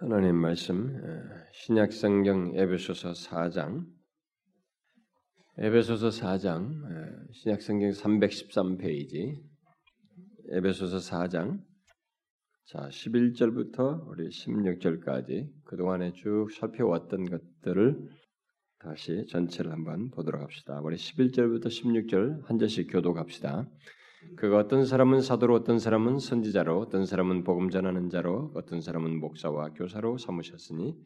하나님 말씀 신약 성경 에베소서 4장 에베소서 4장 신약 성경 313페이지 에베소서 4장 자 11절부터 우리 16절까지 그동안에 쭉 살펴왔던 것들을 다시 전체를 한번 보도록 합시다. 우리 11절부터 16절 한 절씩 교독합시다. 그가 어떤 사람은 사도로 어떤 사람은 선지자로 어떤 사람은 복음 전하는 자로 어떤 사람은 목사와 교사로 삼으셨으니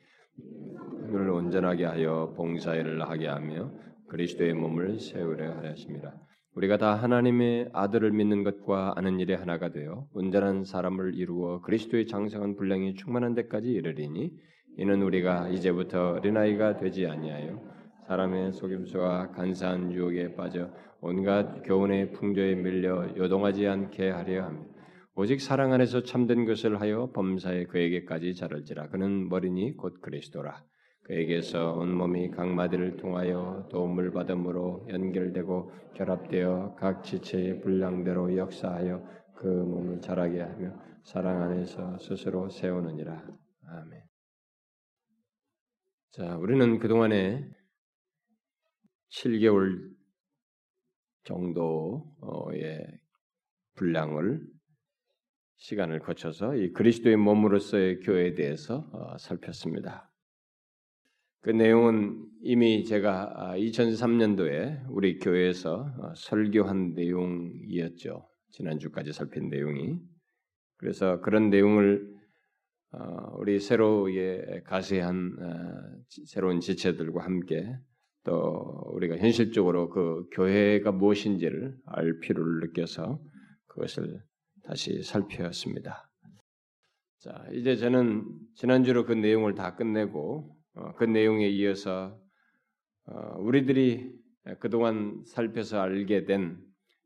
그를 온전하게 하여 봉사일을 하게 하며 그리스도의 몸을 세우려 하십니다. 우리가 다 하나님의 아들을 믿는 것과 아는 일에 하나가 되어 온전한 사람을 이루어 그리스도의 장성한 분량이 충만한 데까지 이르리니 이는 우리가 이제부터 어린아이가 되지 아니하여 사람의 속임수와 간사한 유혹에 빠져 온갖 교훈의 풍조에 밀려 요동하지 않게 하려 합니다. 오직 사랑 안에서 참된 것을 하여 범사에 그에게까지 자랄지라 그는 머리니 곧 그리스도라. 그에게서 온몸이 각 마디를 통하여 도움을 받음으로 연결되고 결합되어 각 지체의 분량대로 역사하여 그 몸을 자라게 하며 사랑 안에서 스스로 세우느니라. 아멘. 자, 우리는 그동안에 7개월 정도의 분량을 시간을 거쳐서 이 그리스도의 몸으로서의 교회에 대해서 어, 살폈습니다. 그 내용은 이미 제가 2003년도에 아, 우리 교회에서 어, 설교한 내용이었죠. 지난주까지 살핀 내용이. 그래서 그런 내용을 어, 우리 새로의 가세한 새로운 지체들과 함께 또 우리가 현실적으로 그 교회가 무엇인지를 알 필요를 느껴서 그것을 다시 살펴봤습니다. 자, 이제 저는 지난주로 그 내용을 다 끝내고 어, 그 내용에 이어서 어, 우리들이 그동안 살펴서 알게 된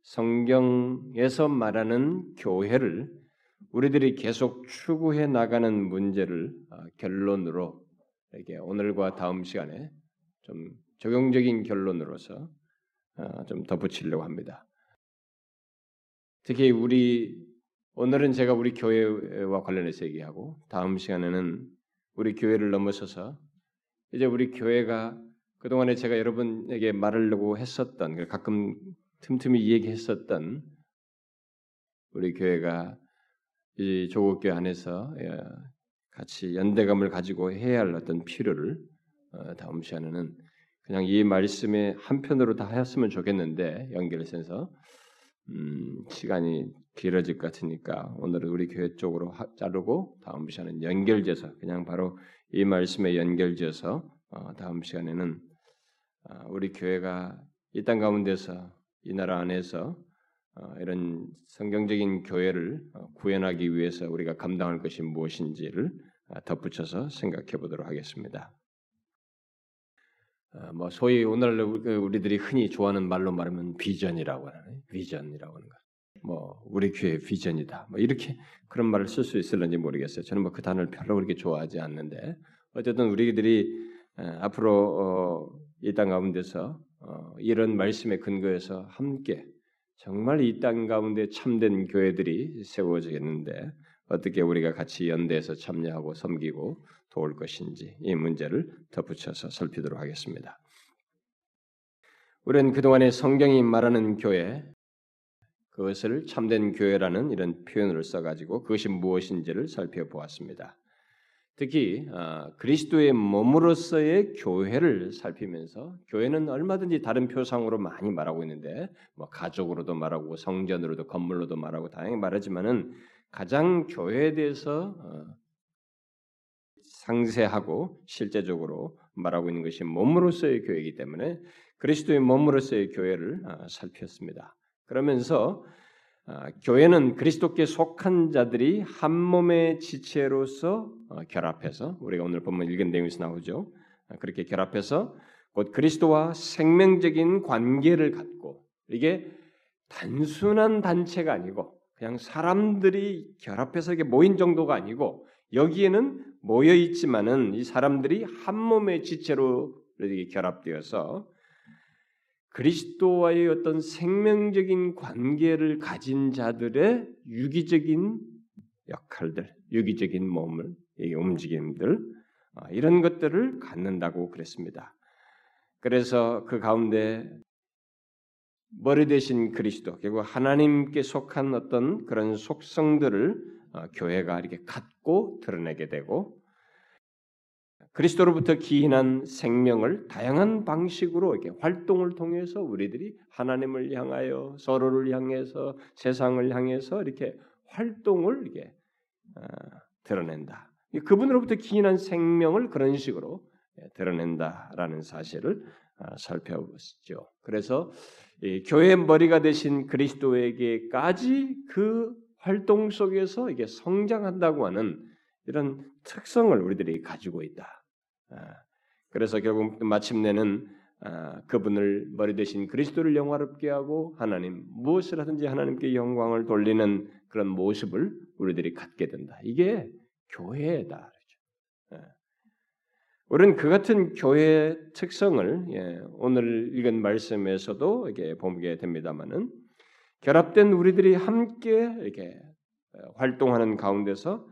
성경에서 말하는 교회를 우리들이 계속 추구해 나가는 문제를 어, 결론으로 이렇게 오늘과 다음 시간에 좀 적용적인 결론으로서 어, 좀 덧붙이려고 합니다. 특히 우리 오늘은 제가 우리 교회와 관련해서 얘기하고 다음 시간에는 우리 교회를 넘어서서 이제 우리 교회가 그동안에 제가 여러분에게 말하려고 했었던 가끔 틈틈이 얘기했었던 우리 교회가 이 조국교회 안에서 예, 같이 연대감을 가지고 해야 할 어떤 필요를 어, 다음 시간에는 그냥 이 말씀의 한편으로 다 하였으면 좋겠는데 연결해서 음, 시간이 길어질 것 같으니까 오늘은 우리 교회 쪽으로 하, 자르고 다음 시간은 연결돼서 그냥 바로 이 말씀에 연결돼서 어, 다음 시간에는 어, 우리 교회가 이 땅 가운데서 이 나라 안에서 어, 이런 성경적인 교회를 어, 구현하기 위해서 우리가 감당할 것이 무엇인지를 어, 덧붙여서 생각해 보도록 하겠습니다. 어, 뭐 소위 오늘 그 우리들이 흔히 좋아하는 말로 말하면 비전이라고 하는 비전이라고 하는 것. 뭐 우리 교회 비전이다. 뭐 이렇게 그런 말을 쓸 수 있을는지 모르겠어요. 저는 뭐 그 단어를 별로 그렇게 좋아하지 않는데 어쨌든 우리들이 어, 앞으로 어, 이땅 가운데서 이런 말씀에 근거해서 함께 정말 이 땅 가운데 참된 교회들이 세워지겠는데 어떻게 우리가 같이 연대해서 참여하고 섬기고 도울 것인지 이 문제를 덧붙여서 살피도록 하겠습니다. 우리는 그동안에 성경이 말하는 교회, 그것을 참된 교회라는 이런 표현을 써가지고 그것이 무엇인지를 살펴보았습니다. 특히 어, 그리스도의 몸으로서의 교회를 살피면서 교회는 얼마든지 다른 표상으로 많이 말하고 있는데 뭐 가족으로도 말하고 성전으로도 건물로도 말하고 다양히 말하지만은 가장 교회에 대해서 어, 상세하고 실제적으로 말하고 있는 것이 몸으로서의 교회이기 때문에 그리스도의 몸으로서의 교회를 아, 살폈습니다. 그러면서 아, 교회는 그리스도께 속한 자들이 한 몸의 지체로서 어, 결합해서 우리가 오늘 본문 읽은 내용에서 나오죠. 아, 그렇게 결합해서 곧 그리스도와 생명적인 관계를 갖고 이게 단순한 단체가 아니고 그냥 사람들이 결합해서 이게 모인 정도가 아니고 여기에는 모여 있지만은 이 사람들이 한 몸의 지체로 이렇게 결합되어서 그리스도와의 어떤 생명적인 관계를 가진 자들의 유기적인 역할들, 유기적인 몸을 이 움직임들 어, 이런 것들을 갖는다고 그랬습니다. 그래서 그 가운데 머리 대신 그리스도 결국 하나님께 속한 어떤 그런 속성들을 어, 교회가 이렇게 갖고 드러내게 되고 그리스도로부터 기인한 생명을 다양한 방식으로 이렇게 활동을 통해서 우리들이 하나님을 향하여 서로를 향해서 세상을 향해서 이렇게 활동을 이렇게 어, 드러낸다. 그분으로부터 기인한 생명을 그런 식으로 예, 드러낸다라는 사실을 어, 살펴보시죠. 그래서 교회의 머리가 되신 그리스도에게까지 그 활동 속에서 이게 성장한다고 하는 이런 특성을 우리들이 가지고 있다. 아, 그래서 결국 마침내는 아, 그분을 머리 대신 그리스도를 영화롭게 하고 하나님 무엇을 하든지 하나님께 영광을 돌리는 그런 모습을 우리들이 갖게 된다. 이게 교회다. 예. 우리는 그 같은 교회의 특성을 예, 오늘 읽은 말씀에서도 이게 보게 됩니다만은 결합된 우리들이 함께 이렇게 어, 활동하는 가운데서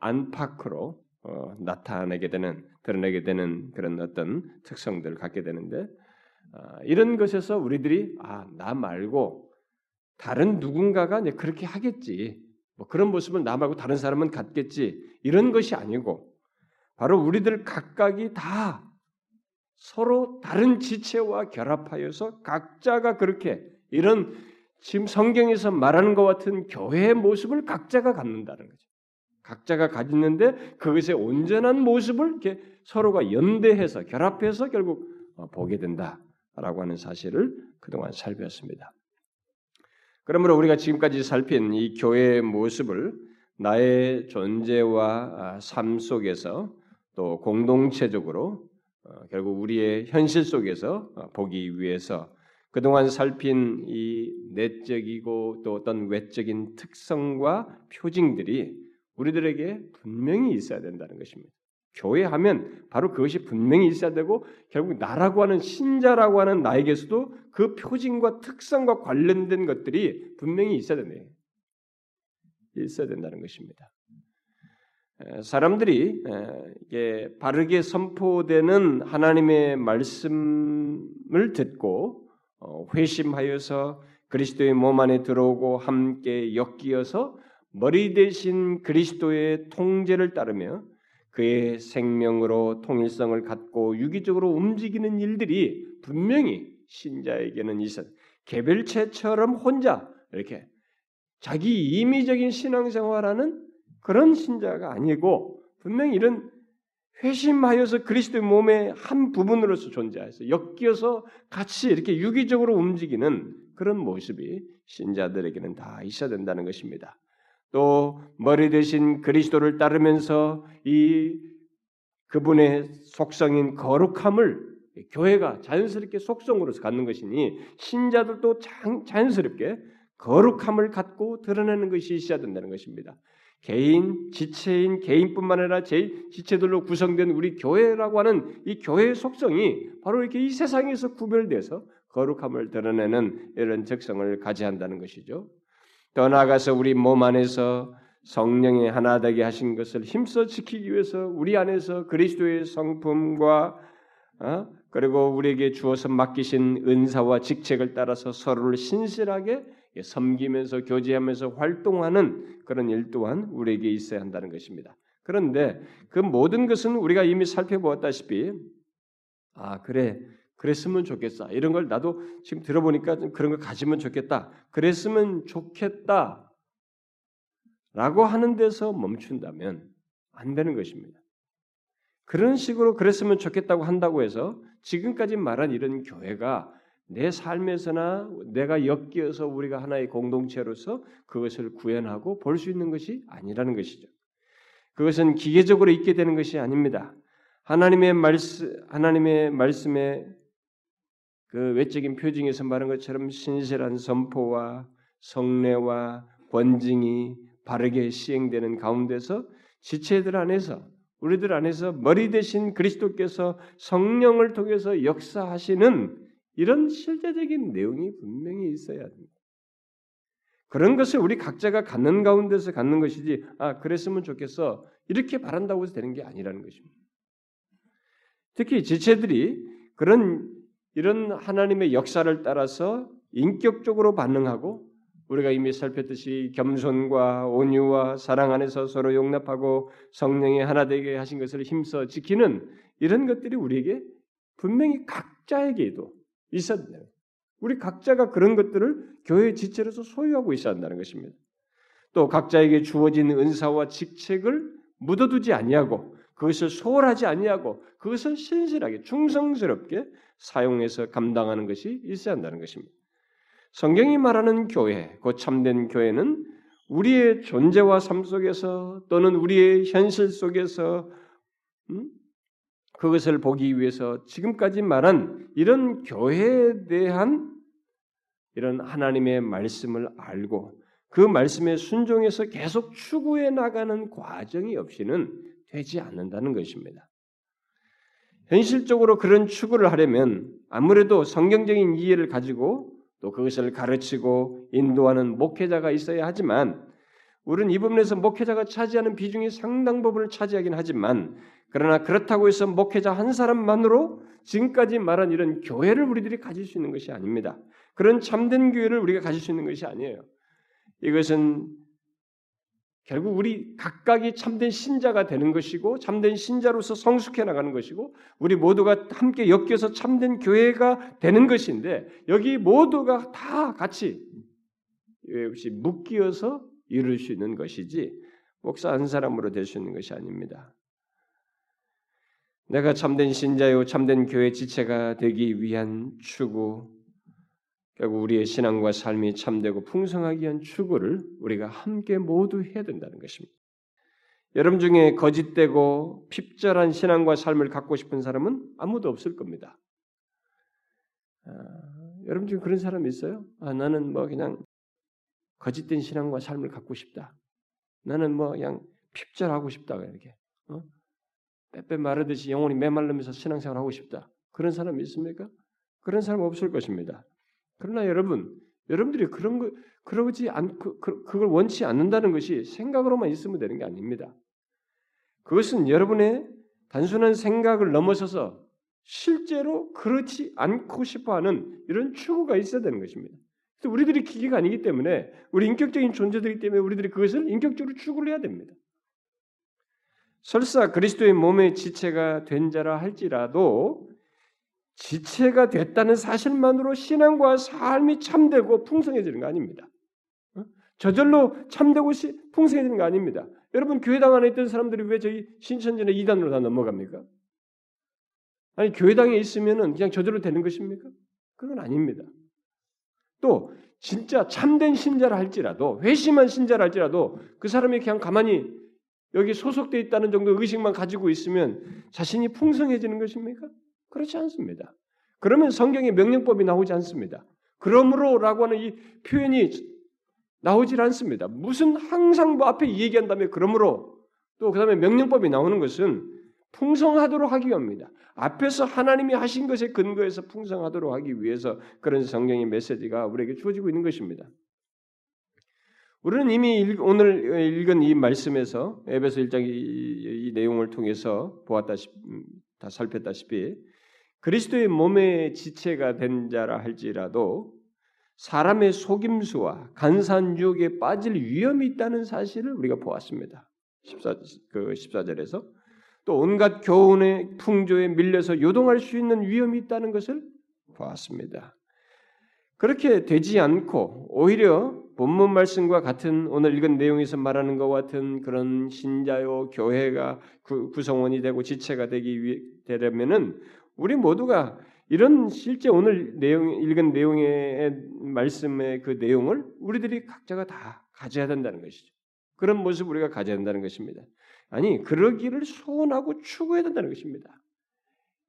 안팎으로 어, 나타내게 되는 드러내게 되는 그런 어떤 특성들을 갖게 되는데 어, 이런 것에서 우리들이 아 나 말고 다른 누군가가 이제 그렇게 하겠지. 뭐 그런 모습을 나 말고 다른 사람은 갖겠지. 이런 것이 아니고 바로 우리들 각각이 다 서로 다른 지체와 결합하여서 각자가 그렇게 이런 지금 성경에서 말하는 것 같은 교회의 모습을 각자가 갖는다는 거죠. 각자가 가지는데 그것의 온전한 모습을 이렇게 서로가 연대해서 결합해서 결국 어, 보게 된다라고 하는 사실을 그동안 살폈습니다. 그러므로 우리가 지금까지 살핀 이 교회의 모습을 나의 존재와 아, 삶 속에서 또 공동체적으로 어, 결국 우리의 현실 속에서 어, 보기 위해서 그동안 살핀 이 내적이고 또 어떤 외적인 특성과 표징들이 우리들에게 분명히 있어야 된다는 것입니다. 교회하면 바로 그것이 분명히 있어야 되고 결국 나라고 하는 신자라고 하는 나에게서도 그 표징과 특성과 관련된 것들이 분명히 있어야 된다. 있어야 된다는 것입니다. 사람들이 바르게 선포되는 하나님의 말씀을 듣고 어, 회심하여서 그리스도의 몸 안에 들어오고 함께 엮이어서 머리 대신 그리스도의 통제를 따르며 그의 생명으로 통일성을 갖고 유기적으로 움직이는 일들이 분명히 신자에게는 있어 개별체처럼 혼자 이렇게 자기 임의적인 신앙생활하는 그런 신자가 아니고 분명히 이런 회심하여서 그리스도의 몸의 한 부분으로서 존재해서 엮여서 같이 이렇게 유기적으로 움직이는 그런 모습이 신자들에게는 다 있어야 된다는 것입니다. 또 머리 대신 그리스도를 따르면서 이 그분의 속성인 거룩함을 교회가 자연스럽게 속성으로서 갖는 것이니 신자들도 자연스럽게 거룩함을 갖고 드러내는 것이 있어야 된다는 것입니다. 개인, 지체인 개인뿐만 아니라 제 지체들로 구성된 우리 교회라고 하는 이 교회의 속성이 바로 이렇게 이 세상에서 구별돼서 거룩함을 드러내는 이런 적성을 가져야 한다는 것이죠. 떠나가서 우리 몸 안에서 성령이 하나 되게 하신 것을 힘써 지키기 위해서 우리 안에서 그리스도의 성품과 어? 그리고 우리에게 주어서 맡기신 은사와 직책을 따라서 서로를 신실하게 섬기면서 교제하면서 활동하는 그런 일 또한 우리에게 있어야 한다는 것입니다. 그런데 그 모든 것은 우리가 이미 살펴보았다시피 아 그래 그랬으면 좋겠어. 이런 걸 나도 지금 들어보니까 좀 그런 걸 가지면 좋겠다. 그랬으면 좋겠다. 라고 하는 데서 멈춘다면 안 되는 것입니다. 그런 식으로 그랬으면 좋겠다고 한다고 해서 지금까지 말한 이런 교회가 내 삶에서나 내가 엮여서 우리가 하나의 공동체로서 그것을 구현하고 볼 수 있는 것이 아니라는 것이죠. 그것은 기계적으로 있게 되는 것이 아닙니다. 하나님의 말씀, 하나님의 말씀에 그 외적인 표징에서 말한 것처럼 신실한 선포와 성례와 권징이 바르게 시행되는 가운데서 지체들 안에서 우리들 안에서 머리 대신 그리스도께서 성령을 통해서 역사하시는 이런 실제적인 내용이 분명히 있어야 합니다. 그런 것을 우리 각자가 갖는 가운데서 갖는 것이지 아 그랬으면 좋겠어 이렇게 바란다고 해서 되는 게 아니라는 것입니다. 특히 지체들이 그런 이런 하나님의 역사를 따라서 인격적으로 반응하고 우리가 이미 살폈듯이 겸손과 온유와 사랑 안에서 서로 용납하고 성령의 하나 되게 하신 것을 힘써 지키는 이런 것들이 우리에게 분명히 각자에게도 있어야 된다. 우리 각자가 그런 것들을 교회 지체로서 소유하고 있어야 한다는 것입니다. 또 각자에게 주어진 은사와 직책을 묻어두지 아니하고 그것을 소홀하지 아니하고 그것을 신실하게 충성스럽게 사용해서 감당하는 것이 있어야 한다는 것입니다. 성경이 말하는 교회, 그 참된 교회는 우리의 존재와 삶 속에서 또는 우리의 현실 속에서 음? 그것을 보기 위해서 지금까지 말한 이런 교회에 대한 이런 하나님의 말씀을 알고 그 말씀에 순종해서 계속 추구해 나가는 과정이 없이는 되지 않는다는 것입니다. 현실적으로 그런 추구를 하려면 아무래도 성경적인 이해를 가지고 또 그것을 가르치고 인도하는 목회자가 있어야 하지만 우리는 이 부분에서 목회자가 차지하는 비중이 상당 부분을 차지하긴 하지만 그러나 그렇다고 해서 목회자 한 사람만으로 지금까지 말한 이런 교회를 우리들이 가질 수 있는 것이 아닙니다. 그런 참된 교회를 우리가 가질 수 있는 것이 아니에요. 이것은 결국 우리 각각이 참된 신자가 되는 것이고 참된 신자로서 성숙해 나가는 것이고 우리 모두가 함께 엮여서 참된 교회가 되는 것인데 여기 모두가 다 같이 역시 묶여서 이룰 수 있는 것이지 목사 한 사람으로 될 수 있는 것이 아닙니다. 내가 참된 신자요 참된 교회 지체가 되기 위한 추구 결국 우리의 신앙과 삶이 참되고 풍성하기 위한 추구를 우리가 함께 모두 해야 된다는 것입니다. 여러분 중에 거짓되고 핍절한 신앙과 삶을 갖고 싶은 사람은 아무도 없을 겁니다. 아, 여러분 중에 그런 사람 있어요? 아, 나는 뭐 그냥 거짓된 신앙과 삶을 갖고 싶다. 나는 뭐 그냥 핍절하고 싶다 이렇게. 어? 빼빼 마르듯이 영혼이 메말르면서 신앙생활 하고 싶다. 그런 사람 있습니까? 그런 사람 없을 것입니다. 그러나 여러분, 여러분들이 그런 거 그러지 않고 그, 그걸 원치 않는다는 것이 생각으로만 있으면 되는 게 아닙니다. 그것은 여러분의 단순한 생각을 넘어서서 실제로 그렇지 않고 싶어하는 이런 추구가 있어야 되는 것입니다. 우리들이 기계가 아니기 때문에 우리 인격적인 존재들이기 때문에 우리들이 그것을 인격적으로 추구를 해야 됩니다. 설사 그리스도의 몸의 지체가 된 자라 할지라도 지체가 됐다는 사실만으로 신앙과 삶이 참되고 풍성해지는 거 아닙니다. 어? 저절로 참되고 풍성해지는 거 아닙니다. 여러분 교회당 안에 있던 사람들이 왜 저희 신천전에 이단으로 다 넘어갑니까? 아니 교회당에 있으면은 그냥 저절로 되는 것입니까? 그건 아닙니다. 또 진짜 참된 신자라 할지라도 회심한 신자라 할지라도 그 사람이 그냥 가만히 여기 소속돼 있다는 정도 의식만 가지고 있으면 자신이 풍성해지는 것입니까? 그렇지 않습니다. 그러면 성경의 명령법이 나오지 않습니다. 그러므로라고 하는 이 표현이 나오질 않습니다. 무슨 항상 뭐 앞에 얘기한 다음에 그러므로 또 그다음에 명령법이 나오는 것은 풍성하도록 하기 위함입니다. 앞에서 하나님이 하신 것에 근거해서 풍성하도록 하기 위해서 그런 성경의 메시지가 우리에게 주어지고 있는 것입니다. 우리는 이미 오늘 읽은 이 말씀에서 에베소 1장 이, 이, 이 내용을 통해서 보았다시피 다 살폈다시피 그리스도의 몸의 지체가 된 자라 할지라도 사람의 속임수와 간산 유혹에 빠질 위험이 있다는 사실을 우리가 보았습니다. 14, 그 14절에서 또 온갖 교훈의 풍조에 밀려서 요동할 수 있는 위험이 있다는 것을 보았습니다. 그렇게 되지 않고 오히려 본문 말씀과 같은 오늘 읽은 내용에서 말하는 것 같은 그런 신자요 교회가 구성원이 되고 지체가 되기 위해 되려면은 우리 모두가 이런 실제 오늘 내용 읽은 내용의 말씀의 그 내용을 우리들이 각자가 다 가져야 된다는 것이죠. 그런 모습 우리가 가져야 된다는 것입니다. 아니 그러기를 소원하고 추구해야 된다는 것입니다.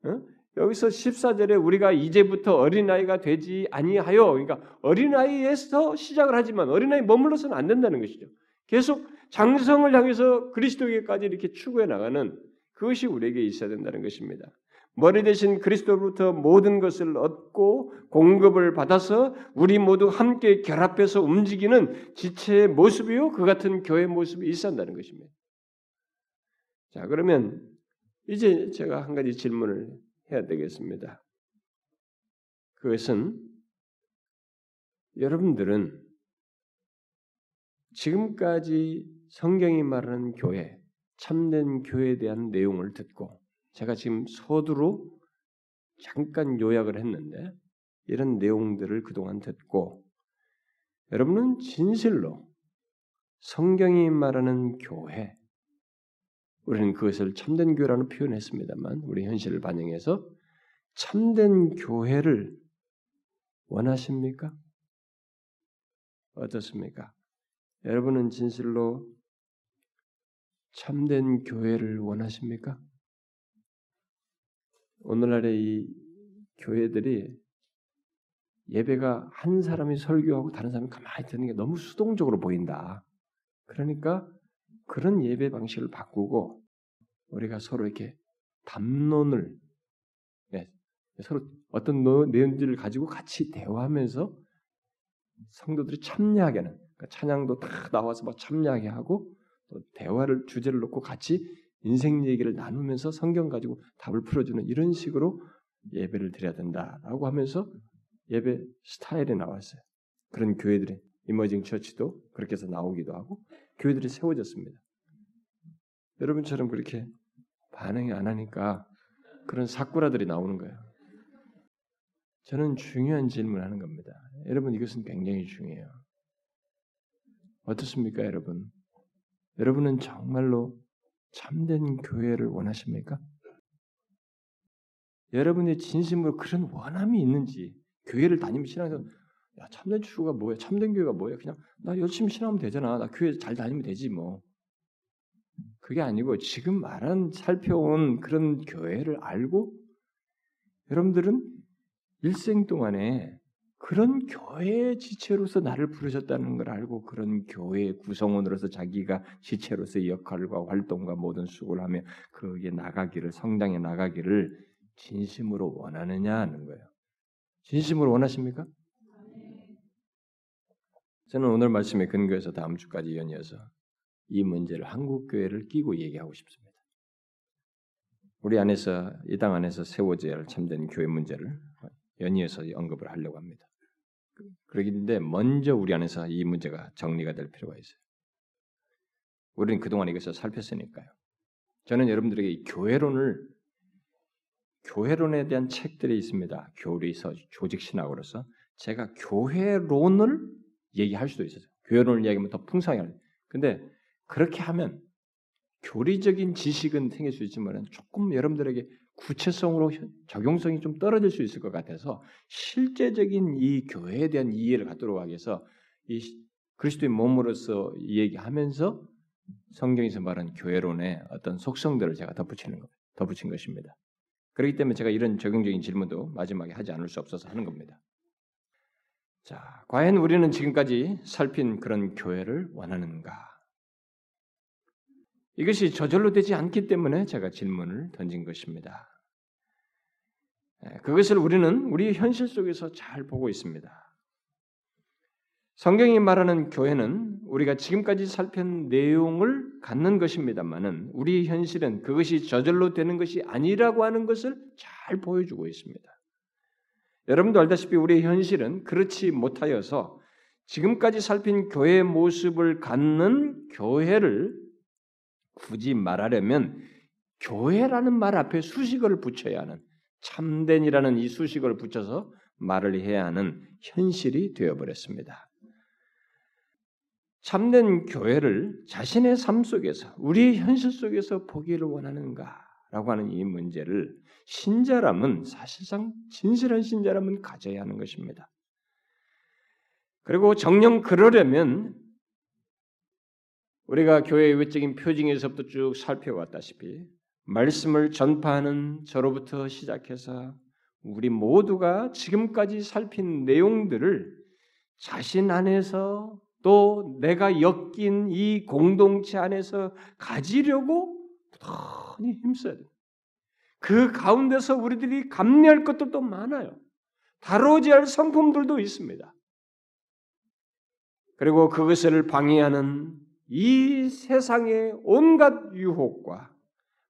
어? 여기서 14절에 우리가 이제부터 어린아이가 되지 아니하여 그러니까 어린아이에서 시작을 하지만 어린아이 머물러서는 안 된다는 것이죠. 계속 장성을 향해서 그리스도에게까지 이렇게 추구해 나가는 그것이 우리에게 있어야 된다는 것입니다. 머리 대신 그리스도로부터 모든 것을 얻고 공급을 받아서 우리 모두 함께 결합해서 움직이는 지체의 모습이요 그 같은 교회 모습이 있어야 한다는 것입니다. 자 그러면 이제 제가 한 가지 질문을 해야 되겠습니다. 그것은 여러분들은 지금까지 성경이 말하는 교회, 참된 교회에 대한 내용을 듣고 제가 지금 서두로 잠깐 요약을 했는데 이런 내용들을 그동안 듣고 여러분은 진실로 성경이 말하는 교회, 우리는 그것을 참된 교회라는 표현했습니다만 우리 현실을 반영해서 참된 교회를 원하십니까? 어떻습니까? 여러분은 진실로 참된 교회를 원하십니까? 오늘날의 이 교회들이 예배가 한 사람이 설교하고 다른 사람이 가만히 듣는 게 너무 수동적으로 보인다. 그러니까 그런 예배 방식을 바꾸고 우리가 서로 이렇게 담론을 네, 서로 어떤 내용들을 가지고 같이 대화하면서 성도들이 참여하게 하는 그러니까 찬양도 다 나와서 막 참여하게 하고 또 대화를 주제를 놓고 같이 인생 얘기를 나누면서 성경 가지고 답을 풀어주는 이런 식으로 예배를 드려야 된다라고 하면서 예배 스타일이 나왔어요. 그런 교회들이 이머징 처치도 그렇게 해서 나오기도 하고 교회들이 세워졌습니다. 여러분처럼 그렇게 반응이 안 하니까 그런 사꾸라들이 나오는 거예요. 저는 중요한 질문을 하는 겁니다. 여러분 이것은 굉장히 중요해요. 어떻습니까, 여러분? 여러분은 정말로 참된 교회를 원하십니까? 여러분의 진심으로 그런 원함이 있는지 교회를 다니면 신앙에서 야 참된 주가 뭐야? 참된 교회가 뭐야? 그냥 나 열심히 신앙하면 되잖아. 나 교회 잘 다니면 되지 뭐. 그게 아니고 지금 말한 살펴온 그런 교회를 알고 여러분들은 일생 동안에 그런 교회의 지체로서 나를 부르셨다는 걸 알고 그런 교회의 구성원으로서 자기가 지체로서의 역할과 활동과 모든 수고를 하며 거기에 나가기를 성장해 나가기를 진심으로 원하느냐 하는 거예요. 진심으로 원하십니까? 저는 오늘 말씀에 근거해서 다음 주까지 연이어서 이 문제를 한국 교회를 끼고 얘기하고 싶습니다. 우리 안에서 이당 안에서 세워져야 할 참된 교회 문제를 연이어서 언급을 하려고 합니다. 그러긴데 먼저 우리 안에서 이 문제가 정리가 될 필요가 있어요. 우리는 그동안 이것을 살폈으니까요. 저는 여러분들에게 교회론을 교회론에 대한 책들이 있습니다. 교리서, 조직신학으로서 제가 교회론을 얘기할 수도 있어요. 교회론을 얘기하면 더 풍성해요. 근데 그렇게 하면 교리적인 지식은 생길 수 있지만 조금 여러분들에게 구체성으로 적용성이 좀 떨어질 수 있을 것 같아서 실제적인 이 교회에 대한 이해를 갖도록 하기 위해서 이 그리스도의 몸으로서 얘기하면서 성경에서 말하는 교회론의 어떤 속성들을 제가 덧붙이는 것, 덧붙인 것입니다. 그렇기 때문에 제가 이런 적용적인 질문도 마지막에 하지 않을 수 없어서 하는 겁니다. 자, 과연 우리는 지금까지 살핀 그런 교회를 원하는가? 이것이 저절로 되지 않기 때문에 제가 질문을 던진 것입니다. 예, 그것을 우리는 우리 현실 속에서 잘 보고 있습니다. 성경이 말하는 교회는 우리가 지금까지 살핀 내용을 갖는 것입니다만은 우리 현실은 그것이 저절로 되는 것이 아니라고 하는 것을 잘 보여주고 있습니다. 여러분도 알다시피 우리 현실은 그렇지 못하여서 지금까지 살핀 교회의 모습을 갖는 교회를 굳이 말하려면 교회라는 말 앞에 수식어를 붙여야 하는 참된이라는 이 수식어를 붙여서 말을 해야 하는 현실이 되어버렸습니다. 참된 교회를 자신의 삶 속에서 우리 현실 속에서 보기를 원하는가 라고 하는 이 문제를 신자람은 사실상 진실한 신자람은 가져야 하는 것입니다. 그리고 정령 그러려면 우리가 교회의 외적인 표징에서부터 쭉 살펴왔다시피 말씀을 전파하는 저로부터 시작해서 우리 모두가 지금까지 살핀 내용들을 자신 안에서 또 내가 엮인 이 공동체 안에서 가지려고 부단히 힘써야 돼. 그 가운데서 우리들이 감내할 것들도 많아요. 다루지 할 성품들도 있습니다. 그리고 그것을 방해하는 이 세상의 온갖 유혹과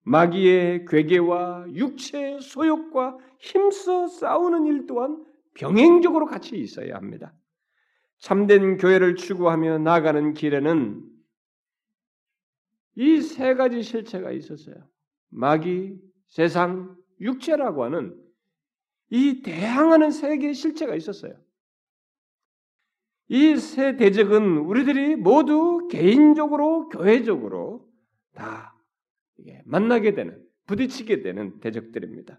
마귀의 괴계와 육체의 소욕과 힘써 싸우는 일 또한 병행적으로 같이 있어야 합니다. 참된 교회를 추구하며 나가는 길에는 이 세 가지 실체가 있었어요. 마귀, 세상, 육체라고 하는 이 대항하는 세 개의 실체가 있었어요. 이 세 대적은 우리들이 모두 개인적으로, 교회적으로 다 만나게 되는, 부딪히게 되는 대적들입니다.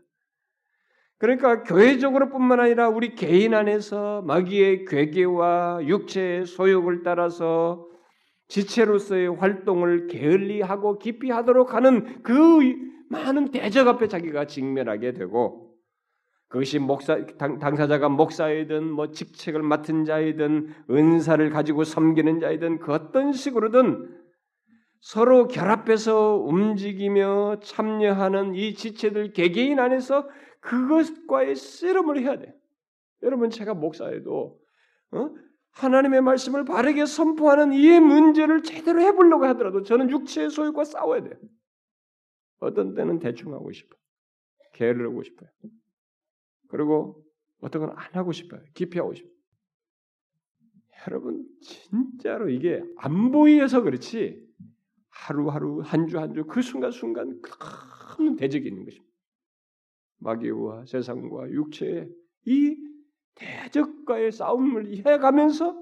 그러니까 교회적으로뿐만 아니라 우리 개인 안에서 마귀의 괴계와 육체의 소욕을 따라서 지체로서의 활동을 게을리하고 깊이 하도록 하는 그 많은 대적 앞에 자기가 직면하게 되고 그것이 목사 당, 사자가 목사이든 뭐 직책을 맡은 자이든 은사를 가지고 섬기는 자이든 그 어떤 식으로든 서로 결합해서 움직이며 참여하는 이 지체들 개개인 안에서 그것과의 씨름을 해야 돼. 여러분 제가 목사에도 어? 하나님의 말씀을 바르게 선포하는 이 문제를 제대로 해보려고 하더라도 저는 육체의 소유과 싸워야 돼요. 어떤 때는 대충 하고 싶어. 게으르고 싶어요. 그리고 어떤 건 안 하고 싶어요. 깊이 하고 싶어요. 여러분 진짜로 이게 안 보여서 그렇지 하루하루 한 주 한 주 그 순간순간 큰 대적이 있는 것입니다. 마귀와 세상과 육체의 이 대적과의 싸움을 해가면서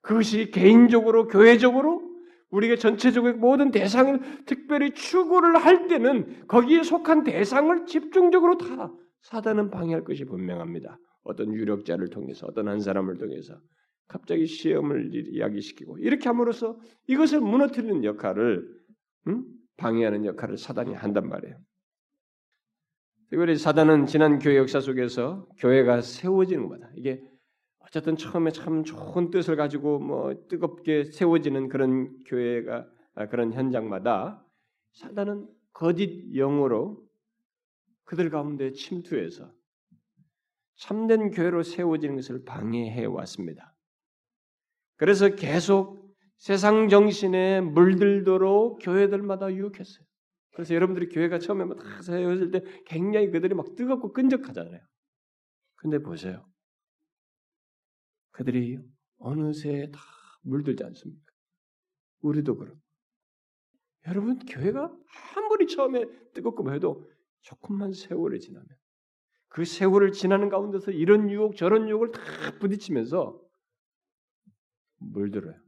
그것이 개인적으로 교회적으로 우리가 전체적으로 모든 대상을 특별히 추구를 할 때는 거기에 속한 대상을 집중적으로 다 사단은 방해할 것이 분명합니다. 어떤 유력자를 통해서 어떤 한 사람을 통해서 갑자기 시험을 이야기시키고 이렇게 함으로써 이것을 무너뜨리는 역할을 음? 방해하는 역할을 사단이 한단 말이에요. 특별히 사단은 지난 교회 역사 속에서 교회가 세워지는 거다. 이게 어쨌든 처음에 참 좋은 뜻을 가지고 뭐 뜨겁게 세워지는 그런 교회가 아, 그런 현장마다 사단은 거짓 영으로 그들 가운데 침투해서 참된 교회로 세워지는 것을 방해해 왔습니다. 그래서 계속 세상 정신에 물들도록 교회들마다 유혹했어요. 그래서 여러분들이 교회가 처음에 막 세워질 때 굉장히 그들이 막 뜨겁고 끈적하잖아요. 근데 보세요. 그들이 어느새 다 물들지 않습니까? 우리도 그럼. 여러분 교회가 아무리 처음에 뜨겁고 해도 조금만 세월이 지나면 그 세월을 지나는 가운데서 이런 유혹 저런 유혹을 다 부딪히면서 물들어요.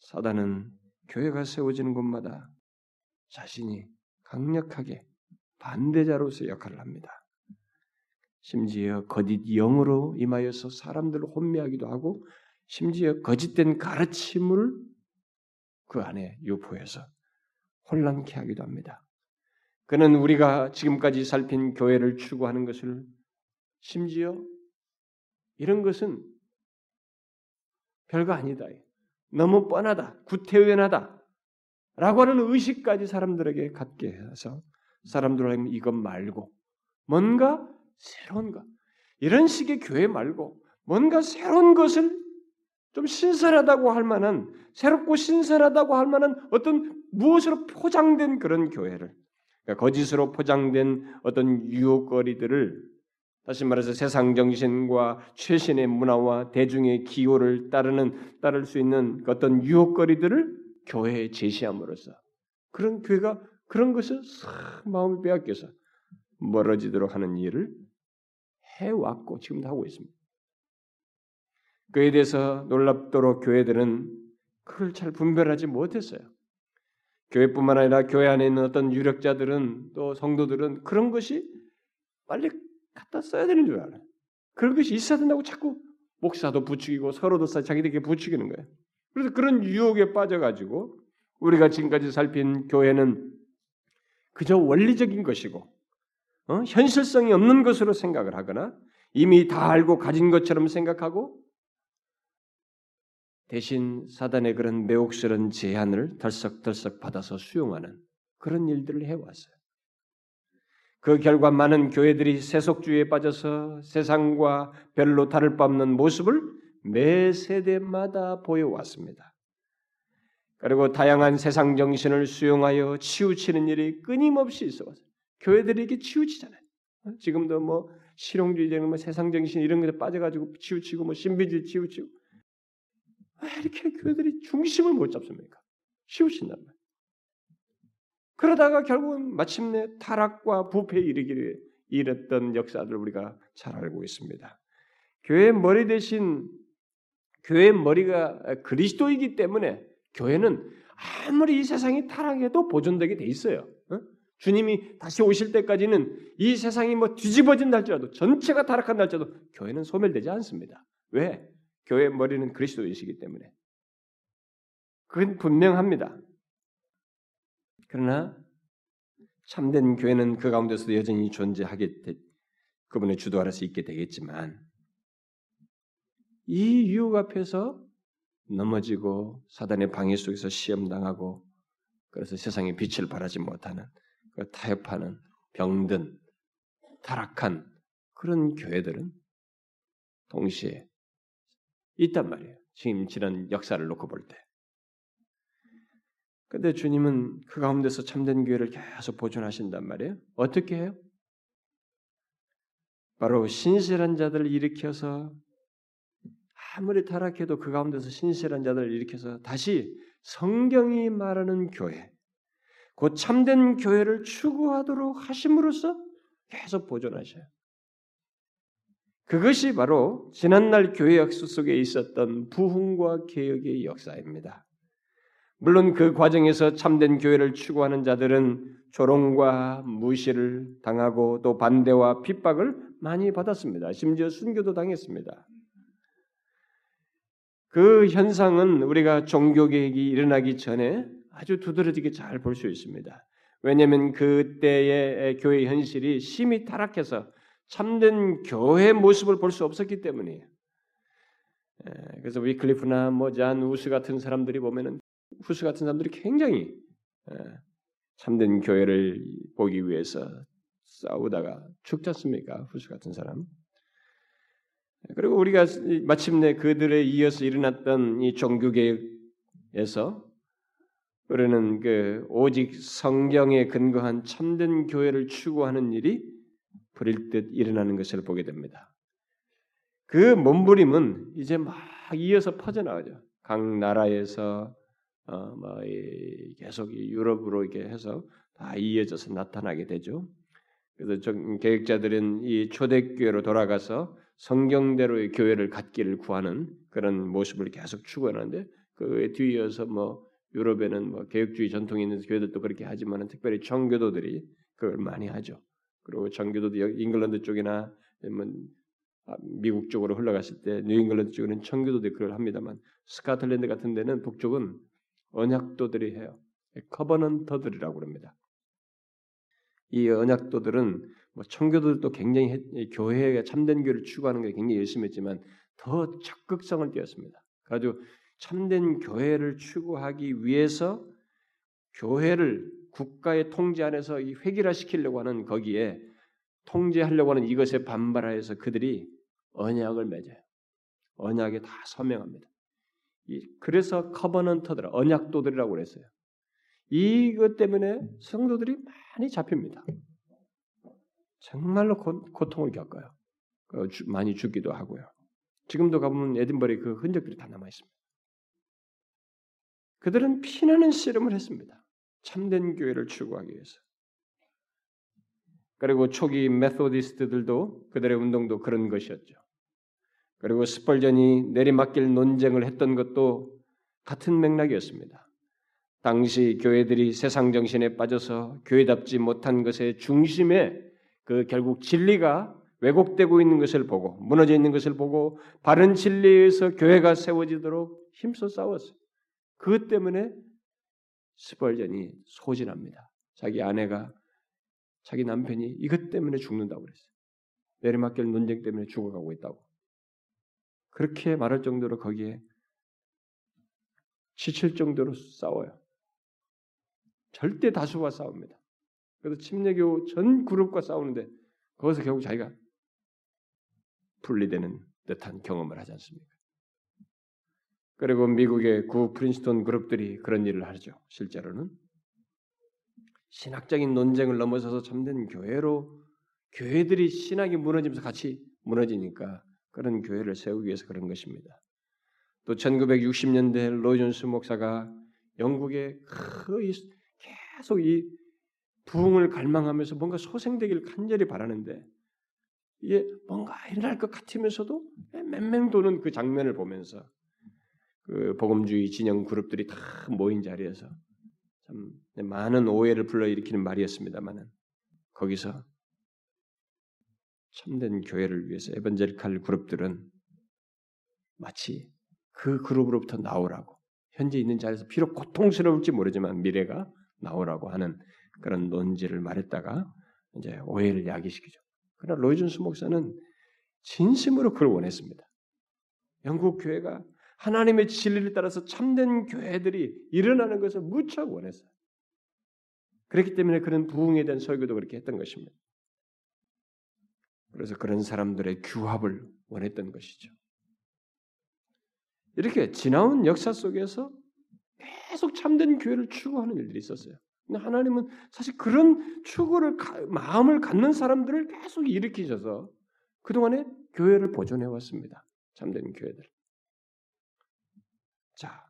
사단은 교회가 세워지는 곳마다 자신이 강력하게 반대자로서 역할을 합니다. 심지어 거짓 영으로 임하여서 사람들을 혼미하기도 하고 심지어 거짓된 가르침을 그 안에 유포해서 혼란케 하기도 합니다. 그는 우리가 지금까지 살핀 교회를 추구하는 것을 심지어 이런 것은 별거 아니다. 너무 뻔하다. 구태의연하다. 라고 하는 의식까지 사람들에게 갖게 해서 사람들은 이것 말고 뭔가 새로운 것 이런 식의 교회 말고 뭔가 새로운 것을 좀 신선하다고 할 만한 새롭고 신선하다고 할 만한 어떤 무엇으로 포장된 그런 교회를 그러니까 거짓으로 포장된 어떤 유혹거리들을 다시 말해서 세상 정신과 최신의 문화와 대중의 기호를 따르는 따를 수 있는 어떤 유혹거리들을 교회에 제시함으로써 그런 교회가 그런 것을 싹 마음이 빼앗겨서 멀어지도록 하는 일을 해왔고 지금도 하고 있습니다. 그에 대해서 놀랍도록 교회들은 그걸 잘 분별하지 못했어요. 교회뿐만 아니라 교회 안에 있는 어떤 유력자들은 또 성도들은 그런 것이 빨리 갖다 써야 되는 줄 알아요. 그런 것이 있어야 된다고 자꾸 목사도 부추기고 서로도 자기들에게 부추기는 거예요. 그래서 그런 유혹에 빠져가지고 우리가 지금까지 살핀 교회는 그저 원리적인 것이고 어? 현실성이 없는 것으로 생각을 하거나 이미 다 알고 가진 것처럼 생각하고 대신 사단의 그런 매혹스러운 제안을 덜썩덜썩 받아서 수용하는 그런 일들을 해왔어요. 그 결과 많은 교회들이 세속주의에 빠져서 세상과 별로 다를 바 없는 모습을 매 세대마다 보여왔습니다. 그리고 다양한 세상 정신을 수용하여 치우치는 일이 끊임없이 있어왔어요. 교회들이 이게 치우치잖아요. 지금도 뭐 실용주의적인 뭐 세상 정신 이런 것에 빠져가지고 치우치고 뭐 신비주의 치우치고 왜 이렇게 교회들이 중심을 못 잡습니까? 치우친단 말이에요. 그러다가 결국은 마침내 타락과 부패에 이르기를 이랬던 역사들 우리가 잘 알고 있습니다. 교회 머리 대신 교회 머리가 그리스도이기 때문에 교회는 아무리 이 세상이 타락해도 보존되게 돼 있어요. 어? 주님이 다시 오실 때까지는 이 세상이 뭐 뒤집어진다 할지라도 전체가 타락한다 할지라도 교회는 소멸되지 않습니다. 왜? 교회 머리는 그리스도이시기 때문에. 그건 분명합니다. 그러나 참된 교회는 그 가운데서도 여전히 존재하게 되, 그분의 주도 아래서 있게 되겠지만 이 유혹 앞에서 넘어지고 사단의 방해 속에서 시험 당하고 그래서 세상의 빛을 발하지 못하는 그 타협하는 병든 타락한 그런 교회들은 동시에 있단 말이에요. 지금 지난 역사를 놓고 볼 때. 근데 주님은 그 가운데서 참된 교회를 계속 보존하신단 말이에요. 어떻게 해요? 바로 신실한 자들을 일으켜서 아무리 타락해도 그 가운데서 신실한 자들을 일으켜서 다시 성경이 말하는 교회, 곧 참된 교회를 추구하도록 하심으로써 계속 보존하셔요. 그것이 바로 지난날 교회 역수 속에 있었던 부흥과 개혁의 역사입니다. 물론 그 과정에서 참된 교회를 추구하는 자들은 조롱과 무시를 당하고 또 반대와 핍박을 많이 받았습니다. 심지어 순교도 당했습니다. 그 현상은 우리가 종교개혁이 일어나기 전에 아주 두드러지게 잘 볼 수 있습니다. 왜냐하면 그때의 교회 현실이 심히 타락해서 참된 교회 모습을 볼 수 없었기 때문이에요. 그래서 위클리프나 뭐 잔 우스 같은 사람들이 보면은 후스 같은 사람들이 굉장히 참된 교회를 보기 위해서 싸우다가 죽지 않습니까? 후스 같은 사람. 그리고 우리가 마침내 그들에 이어서 일어났던 이 종교개혁에서 우리는 그 오직 성경에 근거한 참된 교회를 추구하는 일이 불일 듯 일어나는 것을 보게 됩니다. 그 몸부림은 이제 막 이어서 퍼져나가죠. 각 나라에서 어, 뭐 계속 유럽으로 이렇게 해서 다 이어져서 나타나게 되죠. 그래서 좀 계획자들은 이 초대교회로 돌아가서 성경대로의 교회를 갖기를 구하는 그런 모습을 계속 추구하는데 그 뒤이어서 뭐 유럽에는 뭐 개혁주의 전통이 있는 교회들도 그렇게 하지만 특별히 청교도들이 그걸 많이 하죠. 그리고 청교도도 잉글랜드 쪽이나 아, 미국 쪽으로 흘러갔을 때 뉴잉글랜드 쪽에는 청교도들이 그걸 합니다만 스카틀랜드 같은 데는 북쪽은 언약도들이 해요. Covenanter들이라고 그럽니다. 이 언약도들은 뭐 청교도들도 굉장히 교회가 참된 교회를 추구하는 게 굉장히 열심히 했지만 더 적극성을 띄었습니다. 가지고 참된 교회를 추구하기 위해서 교회를 국가의 통제 안에서 획일화시키려고 하는 거기에 통제하려고 하는 이것에 반발하여서 그들이 언약을 맺어요. 언약에 다 서명합니다. 그래서 커버넌터들, 언약도들이라고 그랬어요. 이것 때문에 성도들이 많이 잡힙니다. 정말로 고, 통을 겪어요. 어, 많이 죽기도 하고요. 지금도 가보면 에딘버리 그 흔적들이 다 남아 있습니다. 그들은 피나는 씨름을 했습니다. 참된 교회를 추구하기 위해서. 그리고 초기 메소디스트들도 그들의 운동도 그런 것이었죠. 그리고 스펄전이 내리막길 논쟁을 했던 것도 같은 맥락이었습니다. 당시 교회들이 세상 정신에 빠져서 교회답지 못한 것의 중심에 그 결국 진리가 왜곡되고 있는 것을 보고 무너져 있는 것을 보고 바른 진리에서 교회가 세워지도록 힘써 싸웠어요. 그것 때문에 스펄전이 소진합니다. 자기 아내가 자기 남편이 이것 때문에 죽는다고 그랬어요. 내리막길 논쟁 때문에 죽어가고 있다고. 그렇게 말할 정도로 거기에 지칠 정도로 싸워요. 절대 다수와 싸웁니다. 그래서 침례교 전 그룹과 싸우는데 거기서 결국 자기가 분리되는 듯한 경험을 하지 않습니까? 그리고 미국의 구 프린스톤 그룹들이 그런 일을 하죠. 실제로는 신학적인 논쟁을 넘어서서 참된 교회로 교회들이 신학이 무너지면서 같이 무너지니까 그런 교회를 세우기 위해서 그런 것입니다. 또 1960년대 로이존스 목사가 영국에 거의 계속 이 부흥을 갈망하면서 뭔가 소생되기를 간절히 바라는데 이게 뭔가 일어날 것 같으면서도 맴맴 도는 그 장면을 보면서 그 복음주의 진영 그룹들이 다 모인 자리에서 참 많은 오해를 불러일으키는 말이었습니다만은 거기서 참된 교회를 위해서 에반젤칼 그룹들은 마치 그 그룹으로부터 나오라고 현재 있는 자리에서 비록 고통스러울지 모르지만 미래가 나오라고 하는 그런 논지를 말했다가 이제 오해를 야기시키죠. 그러나 로이준스 목사는 진심으로 그걸 원했습니다. 영국 교회가 하나님의 진리를 따라서 참된 교회들이 일어나는 것을 무척 원했어요. 그렇기 때문에 그런 부흥에 대한 설교도 그렇게 했던 것입니다. 그래서 그런 사람들의 규합을 원했던 것이죠. 이렇게 지나온 역사 속에서 계속 참된 교회를 추구하는 일들이 있었어요. 하나님은 사실 그런 추구를 마음을 갖는 사람들을 계속 일으키셔서 그동안에 교회를 보존해 왔습니다. 참된 교회들. 자,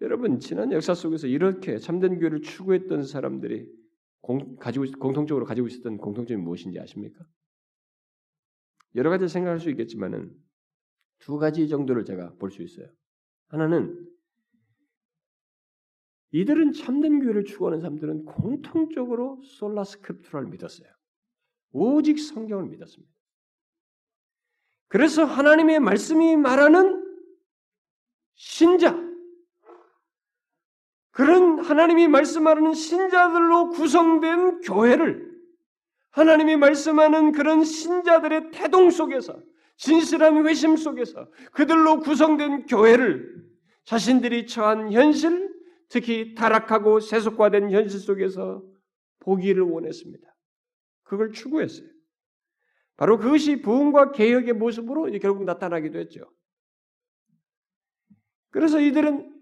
여러분 지난 역사 속에서 이렇게 참된 교회를 추구했던 사람들이 공, 가지고 공통적으로 가지고 있었던 공통점이 무엇인지 아십니까? 여러 가지 생각할 수 있겠지만은 두 가지 정도를 제가 볼 수 있어요. 하나는 이들은 참된 교회를 추구하는 사람들은 공통적으로 Sola Scriptura를 믿었어요. 오직 성경을 믿었습니다. 그래서 하나님의 말씀이 말하는 신자, 그런 하나님이 말씀하는 신자들로 구성된 교회를 하나님이 말씀하는 그런 신자들의 태동 속에서 진실한 회심 속에서 그들로 구성된 교회를 자신들이 처한 현실, 특히 타락하고 세속화된 현실 속에서 보기를 원했습니다. 그걸 추구했어요. 바로 그것이 부흥과 개혁의 모습으로 결국 나타나기도 했죠. 그래서 이들은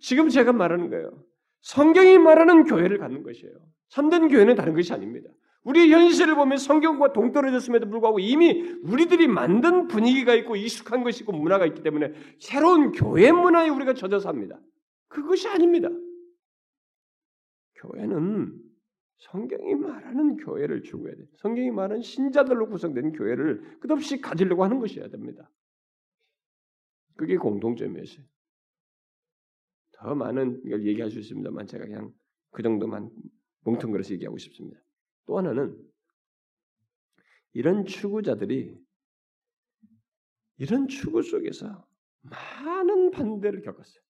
지금 제가 말하는 거예요. 성경이 말하는 교회를 갖는 것이에요. 참된 교회는 다른 것이 아닙니다. 우리 현실을 보면 성경과 동떨어졌음에도 불구하고 이미 우리들이 만든 분위기가 있고 익숙한 것이 있고 문화가 있기 때문에 새로운 교회 문화에 우리가 젖어 삽니다. 그것이 아닙니다. 교회는 성경이 말하는 교회를 추구해야 돼. 성경이 말하는 신자들로 구성된 교회를 끝없이 가지려고 하는 것이어야 됩니다. 그게 공통점이었어요. 더 많은 걸 얘기할 수 있습니다만 제가 그냥 그 정도만 뭉뚱그려서 얘기하고 싶습니다. 또 하나는 이런 추구자들이 이런 추구 속에서 많은 반대를 겪었어요.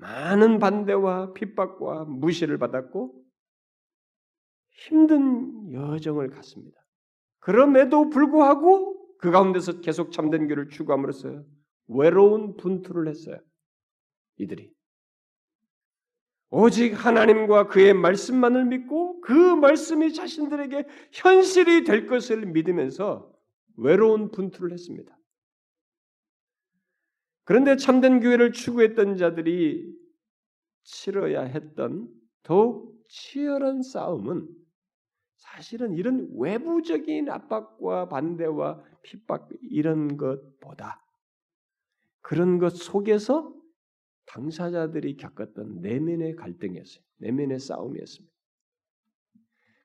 많은 반대와 핍박과 무시를 받았고 힘든 여정을 갔습니다. 그럼에도 불구하고 그 가운데서 계속 참된 교를 추구함으로써 외로운 분투를 했어요. 이들이 오직 하나님과 그의 말씀만을 믿고 그 말씀이 자신들에게 현실이 될 것을 믿으면서 외로운 분투를 했습니다. 그런데 참된 교회를 추구했던 자들이 치러야 했던 더욱 치열한 싸움은 사실은 이런 외부적인 압박과 반대와 핍박 이런 것보다 그런 것 속에서 당사자들이 겪었던 내면의 갈등이었어요. 내면의 싸움이었습니다.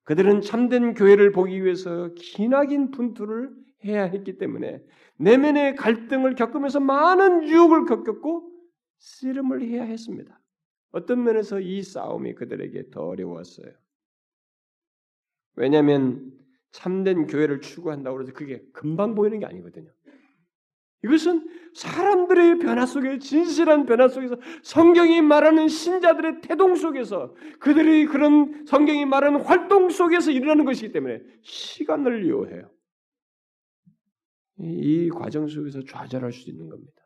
그들은 참된 교회를 보기 위해서 기나긴 분투를 해야 했기 때문에 내면의 갈등을 겪으면서 많은 유혹을 겪었고 씨름을 해야 했습니다. 어떤 면에서 이 싸움이 그들에게 더 어려웠어요. 왜냐하면 참된 교회를 추구한다고 해서 그게 금방 보이는 게 아니거든요. 이것은 사람들의 변화 속에 진실한 변화 속에서 성경이 말하는 신자들의 태동 속에서 그들이 그런 성경이 말하는 활동 속에서 일어나는 것이기 때문에 시간을 요해요. 이 과정 속에서 좌절할 수 있는 겁니다.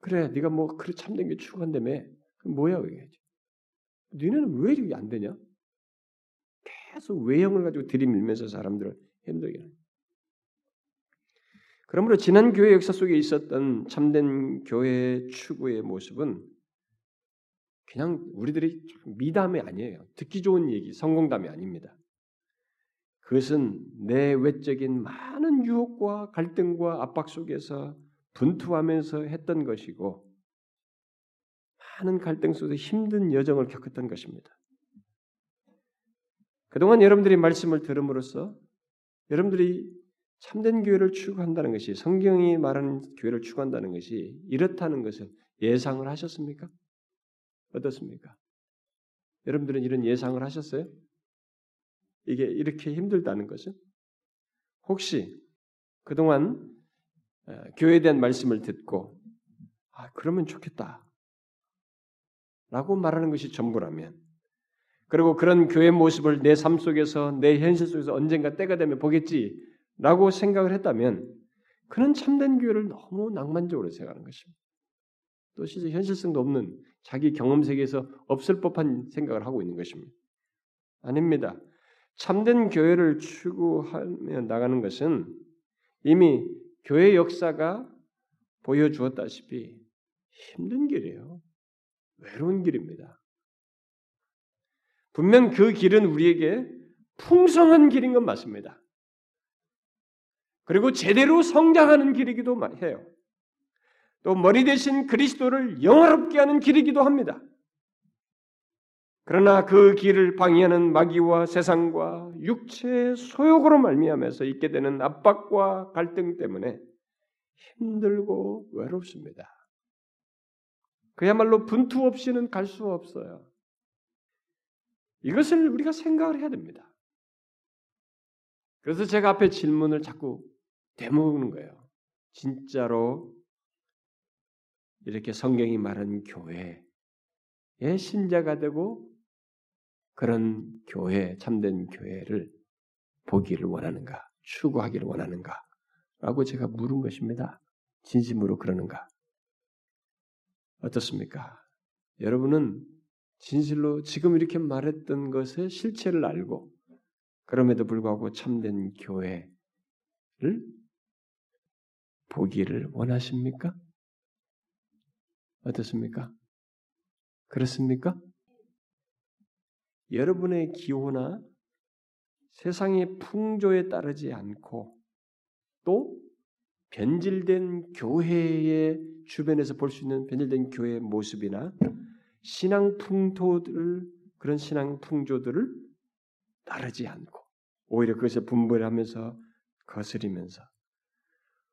그래, 네가 뭐 그래 참된 게 추구한다며? 뭐야 그게? 니네는 왜 이게 안 되냐? 계속 외형을 가지고 들이밀면서 사람들을 힘들게 합니다. 그러므로 지난 교회 역사 속에 있었던 참된 교회 추구의 모습은 그냥 우리들이 미담이 아니에요. 듣기 좋은 얘기, 성공담이 아닙니다. 그것은 내 외적인 많은 유혹과 갈등과 압박 속에서 분투하면서 했던 것이고 많은 갈등 속에서 힘든 여정을 겪었던 것입니다. 그동안 여러분들이 말씀을 들음으로써 여러분들이 참된 교회를 추구한다는 것이 성경이 말하는 교회를 추구한다는 것이 이렇다는 것을 예상을 하셨습니까? 어떻습니까? 여러분들은 이런 예상을 하셨어요? 이게 이렇게 힘들다는 것은 혹시 그동안 교회에 대한 말씀을 듣고 아 그러면 좋겠다 라고 말하는 것이 전부라면 그리고 그런 교회 모습을 내 삶 속에서 내 현실 속에서 언젠가 때가 되면 보겠지 라고 생각을 했다면 그는 참된 교회를 너무 낭만적으로 생각하는 것입니다. 또 실제 현실성도 없는 자기 경험 세계에서 없을 법한 생각을 하고 있는 것입니다. 아닙니다. 참된 교회를 추구하며 나가는 것은 이미 교회 역사가 보여주었다시피 힘든 길이에요. 외로운 길입니다. 분명 그 길은 우리에게 풍성한 길인 건 맞습니다. 그리고 제대로 성장하는 길이기도 해요. 또 머리 대신 그리스도를 영화롭게 하는 길이기도 합니다. 그러나 그 길을 방해하는 마귀와 세상과 육체의 소욕으로 말미암아서 있게 되는 압박과 갈등 때문에 힘들고 외롭습니다. 그야말로 분투 없이는 갈 수 없어요. 이것을 우리가 생각을 해야 됩니다. 그래서 제가 앞에 질문을 자꾸 대먹는 거예요. 진짜로 이렇게 성경이 말하는 교회의 신자가 되고 그런 교회, 참된 교회를 보기를 원하는가, 추구하기를 원하는가? 라고 제가 물은 것입니다. 진심으로 그러는가? 어떻습니까? 여러분은 진실로 지금 이렇게 말했던 것의 실체를 알고 그럼에도 불구하고 참된 교회를 보기를 원하십니까? 어떻습니까? 그렇습니까? 여러분의 기호나 세상의 풍조에 따르지 않고 또 변질된 교회의 주변에서 볼 수 있는 변질된 교회의 모습이나 신앙 풍토들 그런 신앙 풍조들을 따르지 않고 오히려 그것을 분별하면서 거스리면서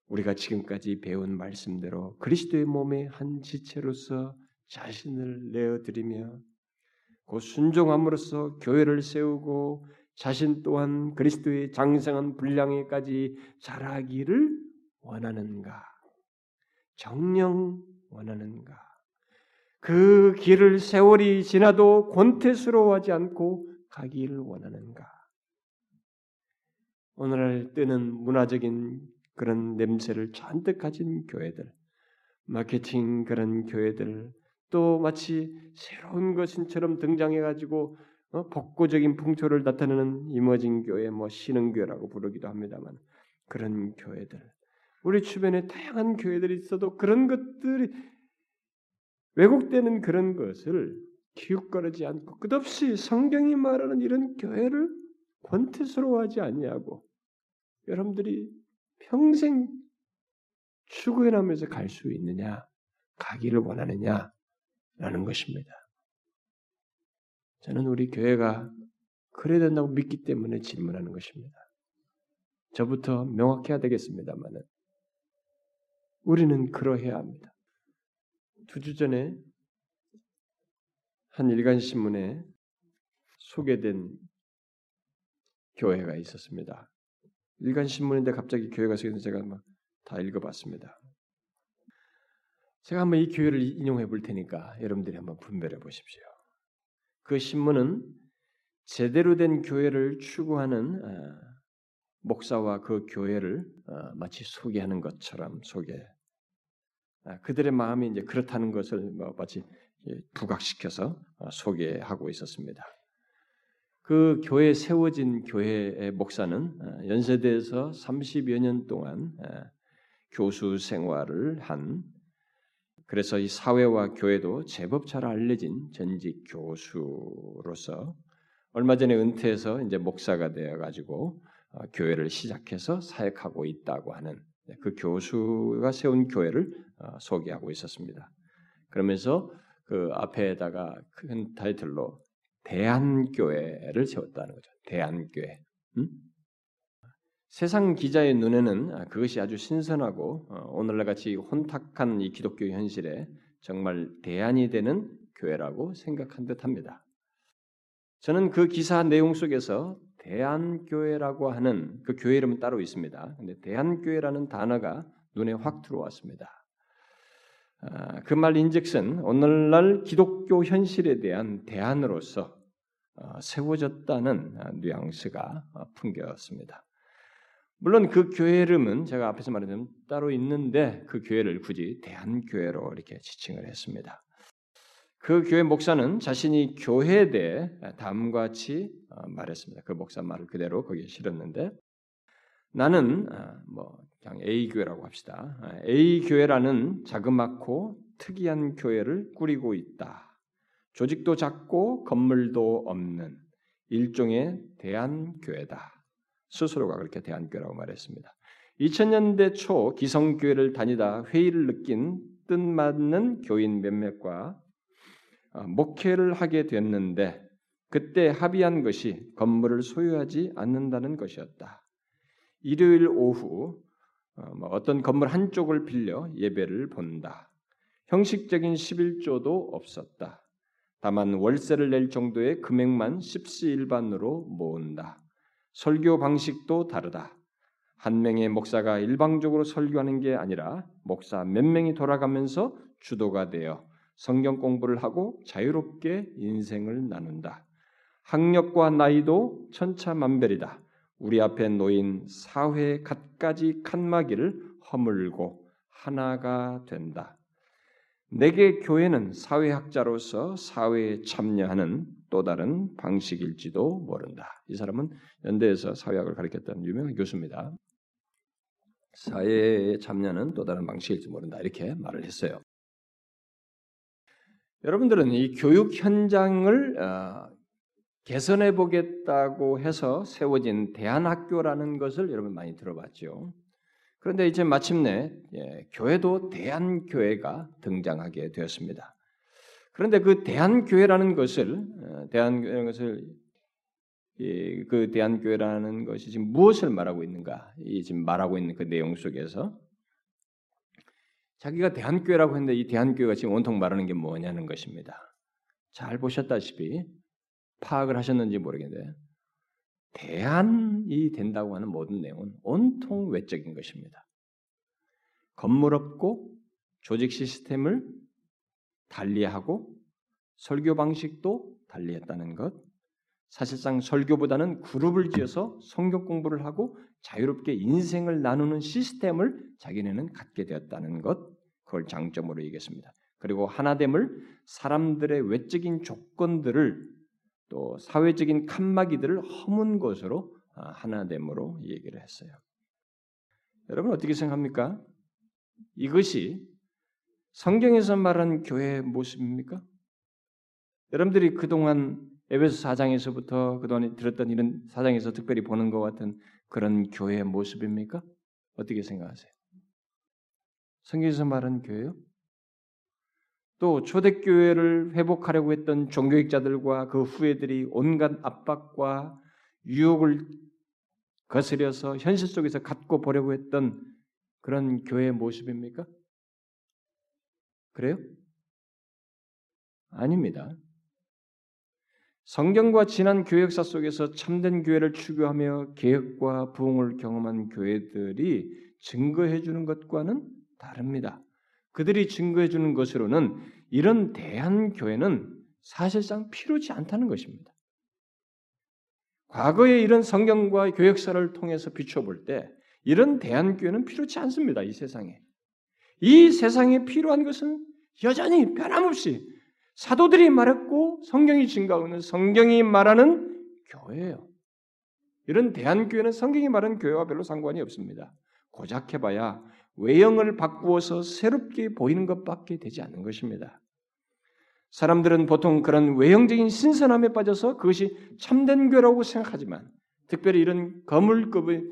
우리가 지금까지 배운 말씀대로 그리스도의 몸의 한 지체로서 자신을 내어드리며 그 순종함으로써 교회를 세우고 자신 또한 그리스도의 장성한 분량에까지 자라기를 원하는가? 정령 원하는가? 그 길을 세월이 지나도 권태스러워하지 않고 가기를 원하는가? 오늘날 뜨는 문화적인 그런 냄새를 잔뜩 가진 교회들, 마케팅 그런 교회들, 또 마치 새로운 것인처럼 등장해가지고 어? 복고적인 풍토를 나타내는 이머징 교회, 뭐 신흥교회라고 부르기도 합니다만 그런 교회들, 우리 주변에 다양한 교회들이 있어도 그런 것들이 왜곡되는 그런 것을 기웃거리지 않고 끝없이 성경이 말하는 이런 교회를 권태스러워하지 아니하고 여러분들이 평생 추구해 나면서 갈 수 있느냐, 가기를 원하느냐, 라는 것입니다. 저는 우리 교회가 그래야 된다고 믿기 때문에 질문하는 것입니다. 저부터 명확해야 되겠습니다만은 우리는 그러해야 합니다. 두 주 전에 한 일간 신문에 소개된 교회가 있었습니다. 일간 신문인데 갑자기 교회가 생겨서 제가 막 다 읽어봤습니다. 제가 한번 이 교회를 인용해 볼 테니까 여러분들이 한번 분별해 보십시오. 그 신문은 제대로 된 교회를 추구하는 어, 목사와 그 교회를 어, 마치 소개하는 것처럼 소개. 아, 그들의 마음이 이제 그렇다는 것을 뭐 마치 부각시켜서 어, 소개하고 있었습니다. 그 교회 세워진 교회의 목사는 어, 연세대에서 30여 년 동안 어, 교수 생활을 한 그래서 이 사회와 교회도 제법 잘 알려진 전직 교수로서 얼마 전에 은퇴해서 이제 목사가 되어 가지고 어, 교회를 시작해서 사역하고 있다고 하는 그 교수가 세운 교회를 소개하고 있었습니다. 그러면서 그 앞에다가 큰 타이틀로 대한교회를 세웠다는 거죠. 대한교회. 음? 세상 기자의 눈에는 그것이 아주 신선하고 어, 오늘날 같이 혼탁한 이 기독교 현실에 정말 대안이 되는 교회라고 생각한 듯합니다. 저는 그 기사 내용 속에서 대한교회라고 하는 그 교회 이름은 따로 있습니다. 근데 대한교회라는 단어가 눈에 확 들어왔습니다. 아, 그 말 인즉슨 오늘날 기독교 현실에 대한 대안으로서 어, 세워졌다는 어, 뉘앙스가 어, 풍겨졌습니다. 물론 그 교회 이름은 제가 앞에서 말했던 따로 있는데 그 교회를 굳이 대한교회로 이렇게 지칭을 했습니다. 그 교회 목사는 자신이 교회에 대해 다음과 같이 말했습니다. 그 목사 말을 그대로 거기에 실었는데 나는 뭐 그냥 A 교회라고 합시다. A 교회라는 자그맣고 특이한 교회를 꾸리고 있다. 조직도 작고 건물도 없는 일종의 대한 교회다. 스스로가 그렇게 대한교회라고 말했습니다. 2000년대 초 기성교회를 다니다 회의를 느낀 뜻맞는 교인 몇몇과 어, 목회를 하게 됐는데 그때 합의한 것이 건물을 소유하지 않는다는 것이었다. 일요일 오후 어, 뭐 어떤 건물 한쪽을 빌려 예배를 본다. 형식적인 11조도 없었다. 다만 월세를 낼 정도의 금액만 십시일반으로 모은다. 설교 방식도 다르다. 한 명의 목사가 일방적으로 설교하는 게 아니라 목사 몇 명이 돌아가면서 주도가 되어 성경 공부를 하고 자유롭게 인생을 나눈다. 학력과 나이도 천차만별이다. 우리 앞에 놓인 사회 갖가지 칸막이를 허물고 하나가 된다. 내게 교회는 사회학자로서 사회에 참여하는 또 다른 방식일지도 모른다. 이 사람은 연대에서 사회학을 가르쳤던 유명한 교수입니다. 사회에 참여하는 또 다른 방식일지 모른다. 이렇게 말을 했어요. 여러분들은 이 교육 현장을 어, 개선해 보겠다고 해서 세워진 대안학교라는 것을 여러분 많이 들어봤죠. 그런데 이제 마침내 예, 교회도 대한교회가 등장하게 되었습니다. 그런데 그 대한교회라는 것을 어, 대한교회라는 것을 이, 그 대한교회라는 것이 지금 무엇을 말하고 있는가? 이 지금 말하고 있는 그 내용 속에서 자기가 대한교회라고 했는데 이 대한교회가 지금 온통 말하는 게 뭐냐는 것입니다. 잘 보셨다시피 파악을 하셨는지 모르겠는데 대안이 된다고 하는 모든 내용은 온통 외적인 것입니다. 건물 없고 조직 시스템을 달리하고 설교 방식도 달리했다는 것. 사실상 설교보다는 그룹을 지어서 성경 공부를 하고 자유롭게 인생을 나누는 시스템을 자기네는 갖게 되었다는 것. 그걸 장점으로 얘기했습니다. 그리고 하나됨을 사람들의 외적인 조건들을 또 사회적인 칸막이들을 허문 것으로 아, 하나됨으로 얘기를 했어요. 여러분 어떻게 생각합니까? 이것이 성경에서 말한 교회의 모습입니까? 여러분들이 그동안 에베소 사장에서부터 그동안 들었던 이런 사장에서 특별히 보는 것 같은 그런 교회의 모습입니까? 어떻게 생각하세요? 성경에서 말한 교회요? 또 초대교회를 회복하려고 했던 종교학자들과 그 후예들이 온갖 압박과 유혹을 거스려서 현실 속에서 갖고 보려고 했던 그런 교회의 모습입니까? 그래요? 아닙니다. 성경과 지난 교회 역사 속에서 참된 교회를 추구하며 개혁과 부흥을 경험한 교회들이 증거해 주는 것과는 다릅니다. 그들이 증거해 주는 것으로는 이런 대한 교회는 사실상 필요치 않다는 것입니다. 과거의 이런 성경과 교역사를 통해서 비춰볼 때 이런 대한 교회는 필요치 않습니다. 이 세상에. 이 세상에 필요한 것은 여전히 변함없이 사도들이 말했고 성경이 증가하는 성경이 말하는 교회예요. 이런 대한교회는 성경이 말하는 교회와 별로 상관이 없습니다. 고작 해봐야 외형을 바꾸어서 새롭게 보이는 것밖에 되지 않는 것입니다. 사람들은 보통 그런 외형적인 신선함에 빠져서 그것이 참된 교라고 생각하지만 특별히 이런 거물급의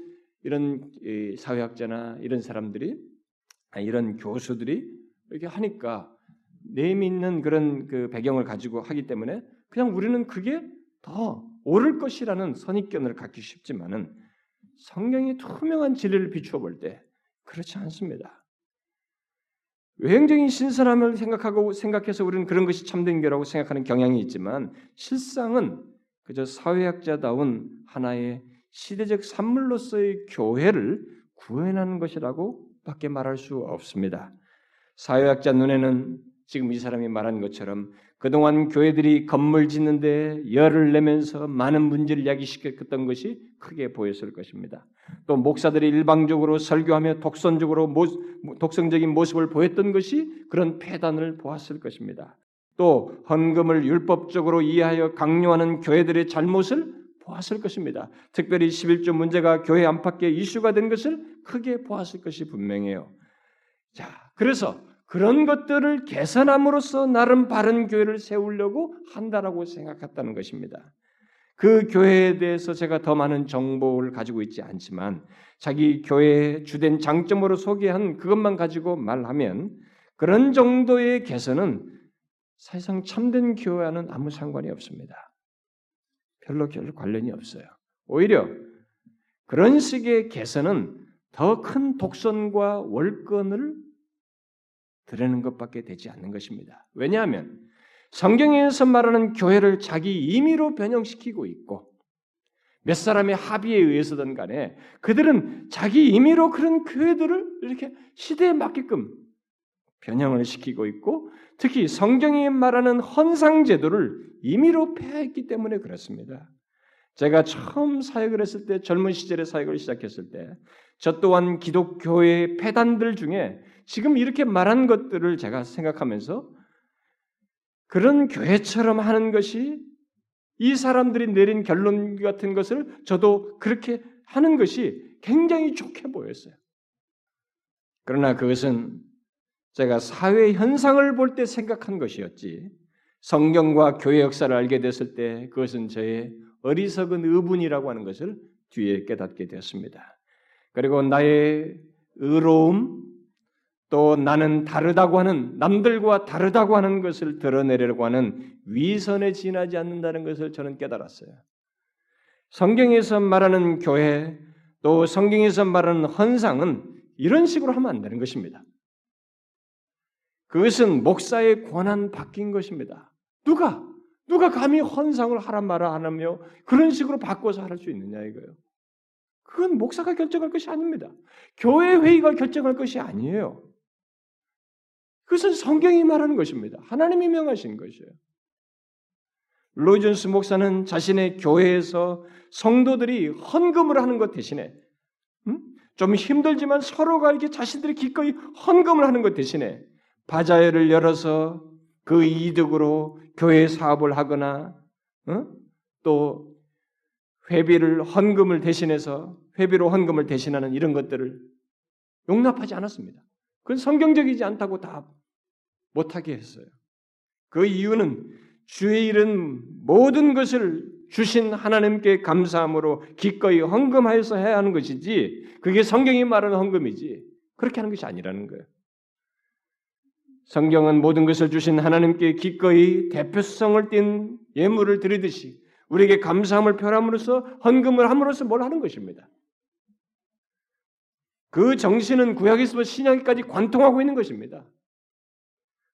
이런 사회학자나 이런 사람들이 이런 교수들이 이렇게 하니까 내밀는 그런 그 배경을 가지고 하기 때문에 그냥 우리는 그게 더 옳을 것이라는 선입견을 갖기 쉽지만은 성경이 투명한 진리를 비추어 볼 때 그렇지 않습니다. 외형적인 신선함을 생각하고 생각해서 우리는 그런 것이 참된 교라고 생각하는 경향이 있지만 실상은 그저 사회학자다운 하나의 시대적 산물로서의 교회를 구현하는 것이라고 밖에 말할 수 없습니다. 사회학자 눈에는 지금 이 사람이 말한 것처럼 그동안 교회들이 건물 짓는데 열을 내면서 많은 문제를 야기시켰던 것이 크게 보였을 것입니다. 또 목사들이 일방적으로 설교하며 독선적으로 모, 독성적인 모습을 보였던 것이 그런 폐단을 보았을 것입니다. 또 헌금을 율법적으로 이해하여 강요하는 교회들의 잘못을 보았을 것입니다. 특별히 11조 문제가 교회 안팎의 이슈가 된 것을 크게 보았을 것이 분명해요. 자, 그래서 그런 것들을 개선함으로써 나름 바른 교회를 세우려고 한다라고 생각했다는 것입니다. 그 교회에 대해서 제가 더 많은 정보를 가지고 있지 않지만 자기 교회의 주된 장점으로 소개한 그것만 가지고 말하면 그런 정도의 개선은 사실상 참된 교회와는 아무 상관이 없습니다. 별로 별로 관련이 없어요. 오히려 그런 식의 개선은 더 큰 독선과 월권을 드리는 것밖에 되지 않는 것입니다. 왜냐하면 성경에서 말하는 교회를 자기 임의로 변형시키고 있고 몇 사람의 합의에 의해서든 간에 그들은 자기 임의로 그런 교회들을 이렇게 시대에 맞게끔 변형을 시키고 있고 특히 성경이 말하는 헌상 제도를 임의로 폐했기 때문에 그렇습니다. 제가 처음 사역을 했을 때 젊은 시절에 사역을 시작했을 때 저 또한 기독교의 폐단들 중에 지금 이렇게 말한 것들을 제가 생각하면서 그런 교회처럼 하는 것이 이 사람들이 내린 결론 같은 것을 저도 그렇게 하는 것이 굉장히 좋게 보였어요. 그러나 그것은 제가 사회 현상을 볼 때 생각한 것이었지 성경과 교회 역사를 알게 됐을 때 그것은 저의 어리석은 의분이라고 하는 것을 뒤에 깨닫게 되었습니다. 그리고 나의 의로움, 또 나는 다르다고 하는 남들과 다르다고 하는 것을 드러내려고 하는 위선에 지나지 않는다는 것을 저는 깨달았어요. 성경에서 말하는 교회 또 성경에서 말하는 헌상은 이런 식으로 하면 안 되는 것입니다. 그것은 목사의 권한 바뀐 것입니다. 누가 누가 감히 헌상을 하란 말을 안 하며 그런 식으로 바꿔서 할 수 있느냐 이거요. 그건 목사가 결정할 것이 아닙니다. 교회 회의가 결정할 것이 아니에요. 그것은 성경이 말하는 것입니다. 하나님이 명하신 것이에요. 로이존스 목사는 자신의 교회에서 성도들이 헌금을 하는 것 대신에 음? 좀 힘들지만 서로가 이렇게 자신들이 기꺼이 헌금을 하는 것 대신에 바자회를 열어서 그 이득으로 교회 사업을 하거나 어? 또 회비를 헌금을 대신해서 회비로 헌금을 대신하는 이런 것들을 용납하지 않았습니다. 그건 성경적이지 않다고 다 못하게 했어요. 그 이유는 주의 일은 모든 것을 주신 하나님께 감사함으로 기꺼이 헌금하여서 해야 하는 것이지 그게 성경이 말하는 헌금이지 그렇게 하는 것이 아니라는 거예요. 성경은 모든 것을 주신 하나님께 기꺼이 대표성을 띤 예물을 드리듯이 우리에게 감사함을 표함으로써 헌금을 함으로써 뭘 하는 것입니다. 그 정신은 구약에서 신약까지 관통하고 있는 것입니다.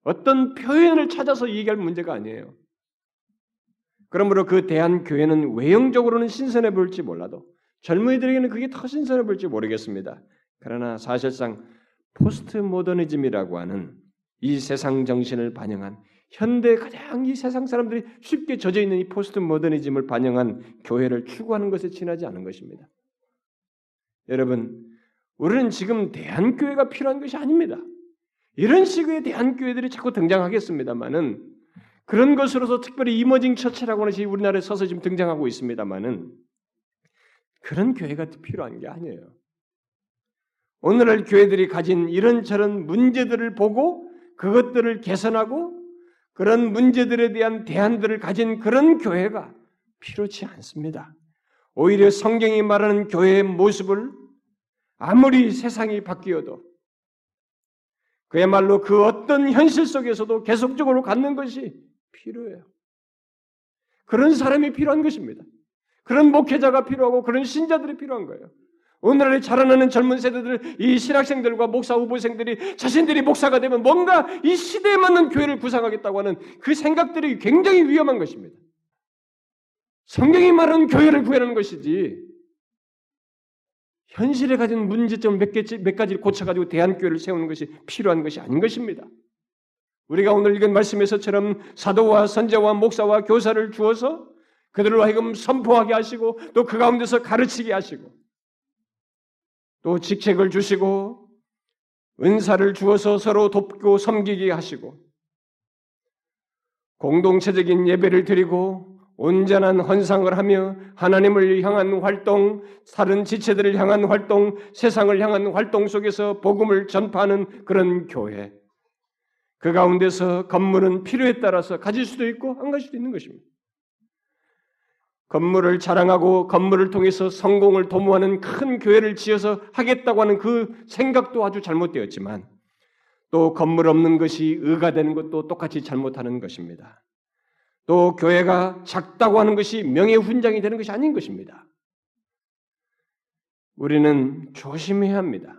어떤 표현을 찾아서 얘기할 문제가 아니에요. 그러므로 그 대한 교회는 외형적으로는 신선해 보일지 몰라도 젊은이들에게는 그게 더 신선해 보일지 모르겠습니다. 그러나 사실상 포스트 모더니즘이라고 하는 이 세상 정신을 반영한 현대 가장 이 세상 사람들이 쉽게 젖어 있는 이 포스트 모더니즘을 반영한 교회를 추구하는 것에 지나지 않은 것입니다. 여러분, 우리는 지금 대안교회가 필요한 것이 아닙니다. 이런 식의 대안교회들이 자꾸 등장하겠습니다만은 그런 것으로서 특별히 emerging church라고 하는 것이 우리나라에 서서 지금 등장하고 있습니다만은 그런 교회가 필요한 게 아니에요. 오늘날 교회들이 가진 이런저런 문제들을 보고 그것들을 개선하고 그런 문제들에 대한 대안들을 가진 그런 교회가 필요치 않습니다. 오히려 성경이 말하는 교회의 모습을 아무리 세상이 바뀌어도 그야말로 그 어떤 현실 속에서도 계속적으로 갖는 것이 필요해요. 그런 사람이 필요한 것입니다. 그런 목회자가 필요하고 그런 신자들이 필요한 거예요. 오늘날에 자라나는 젊은 세대들, 이 신학생들과 목사 후보생들이 자신들이 목사가 되면 뭔가 이 시대에 맞는 교회를 구성하겠다고 하는 그 생각들이 굉장히 위험한 것입니다. 성경이 말하는 교회를 구하는 것이지, 현실에 가진 문제점 몇, 개지, 몇 가지를 고쳐가지고 대한교회를 세우는 것이 필요한 것이 아닌 것입니다. 우리가 오늘 읽은 말씀에서처럼 사도와 선자와 목사와 교사를 주어서 그들로 하여금 선포하게 하시고 또 그 가운데서 가르치게 하시고 또 직책을 주시고 은사를 주어서 서로 돕고 섬기게 하시고 공동체적인 예배를 드리고 온전한 헌상을 하며 하나님을 향한 활동, 다른 지체들을 향한 활동, 세상을 향한 활동 속에서 복음을 전파하는 그런 교회. 그 가운데서 건물은 필요에 따라서 가질 수도 있고 안 가질 수도 있는 것입니다. 건물을 자랑하고 건물을 통해서 성공을 도모하는 큰 교회를 지어서 하겠다고 하는 그 생각도 아주 잘못되었지만 또 건물 없는 것이 의가 되는 것도 똑같이 잘못하는 것입니다. 또 교회가 작다고 하는 것이 명예 훈장이 되는 것이 아닌 것입니다. 우리는 조심해야 합니다.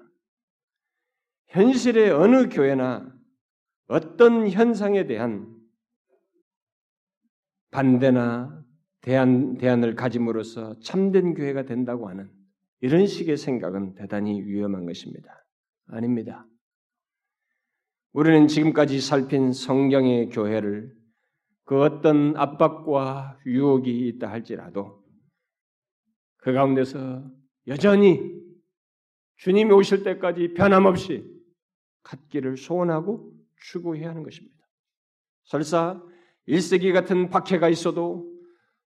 현실의 어느 교회나 어떤 현상에 대한 반대나 대안, 대안을 가짐으로써 참된 교회가 된다고 하는 이런 식의 생각은 대단히 위험한 것입니다. 아닙니다. 우리는 지금까지 살핀 성경의 교회를 그 어떤 압박과 유혹이 있다 할지라도 그 가운데서 여전히 주님이 오실 때까지 변함없이 갖기를 소원하고 추구해야 하는 것입니다. 설사 1세기 같은 박해가 있어도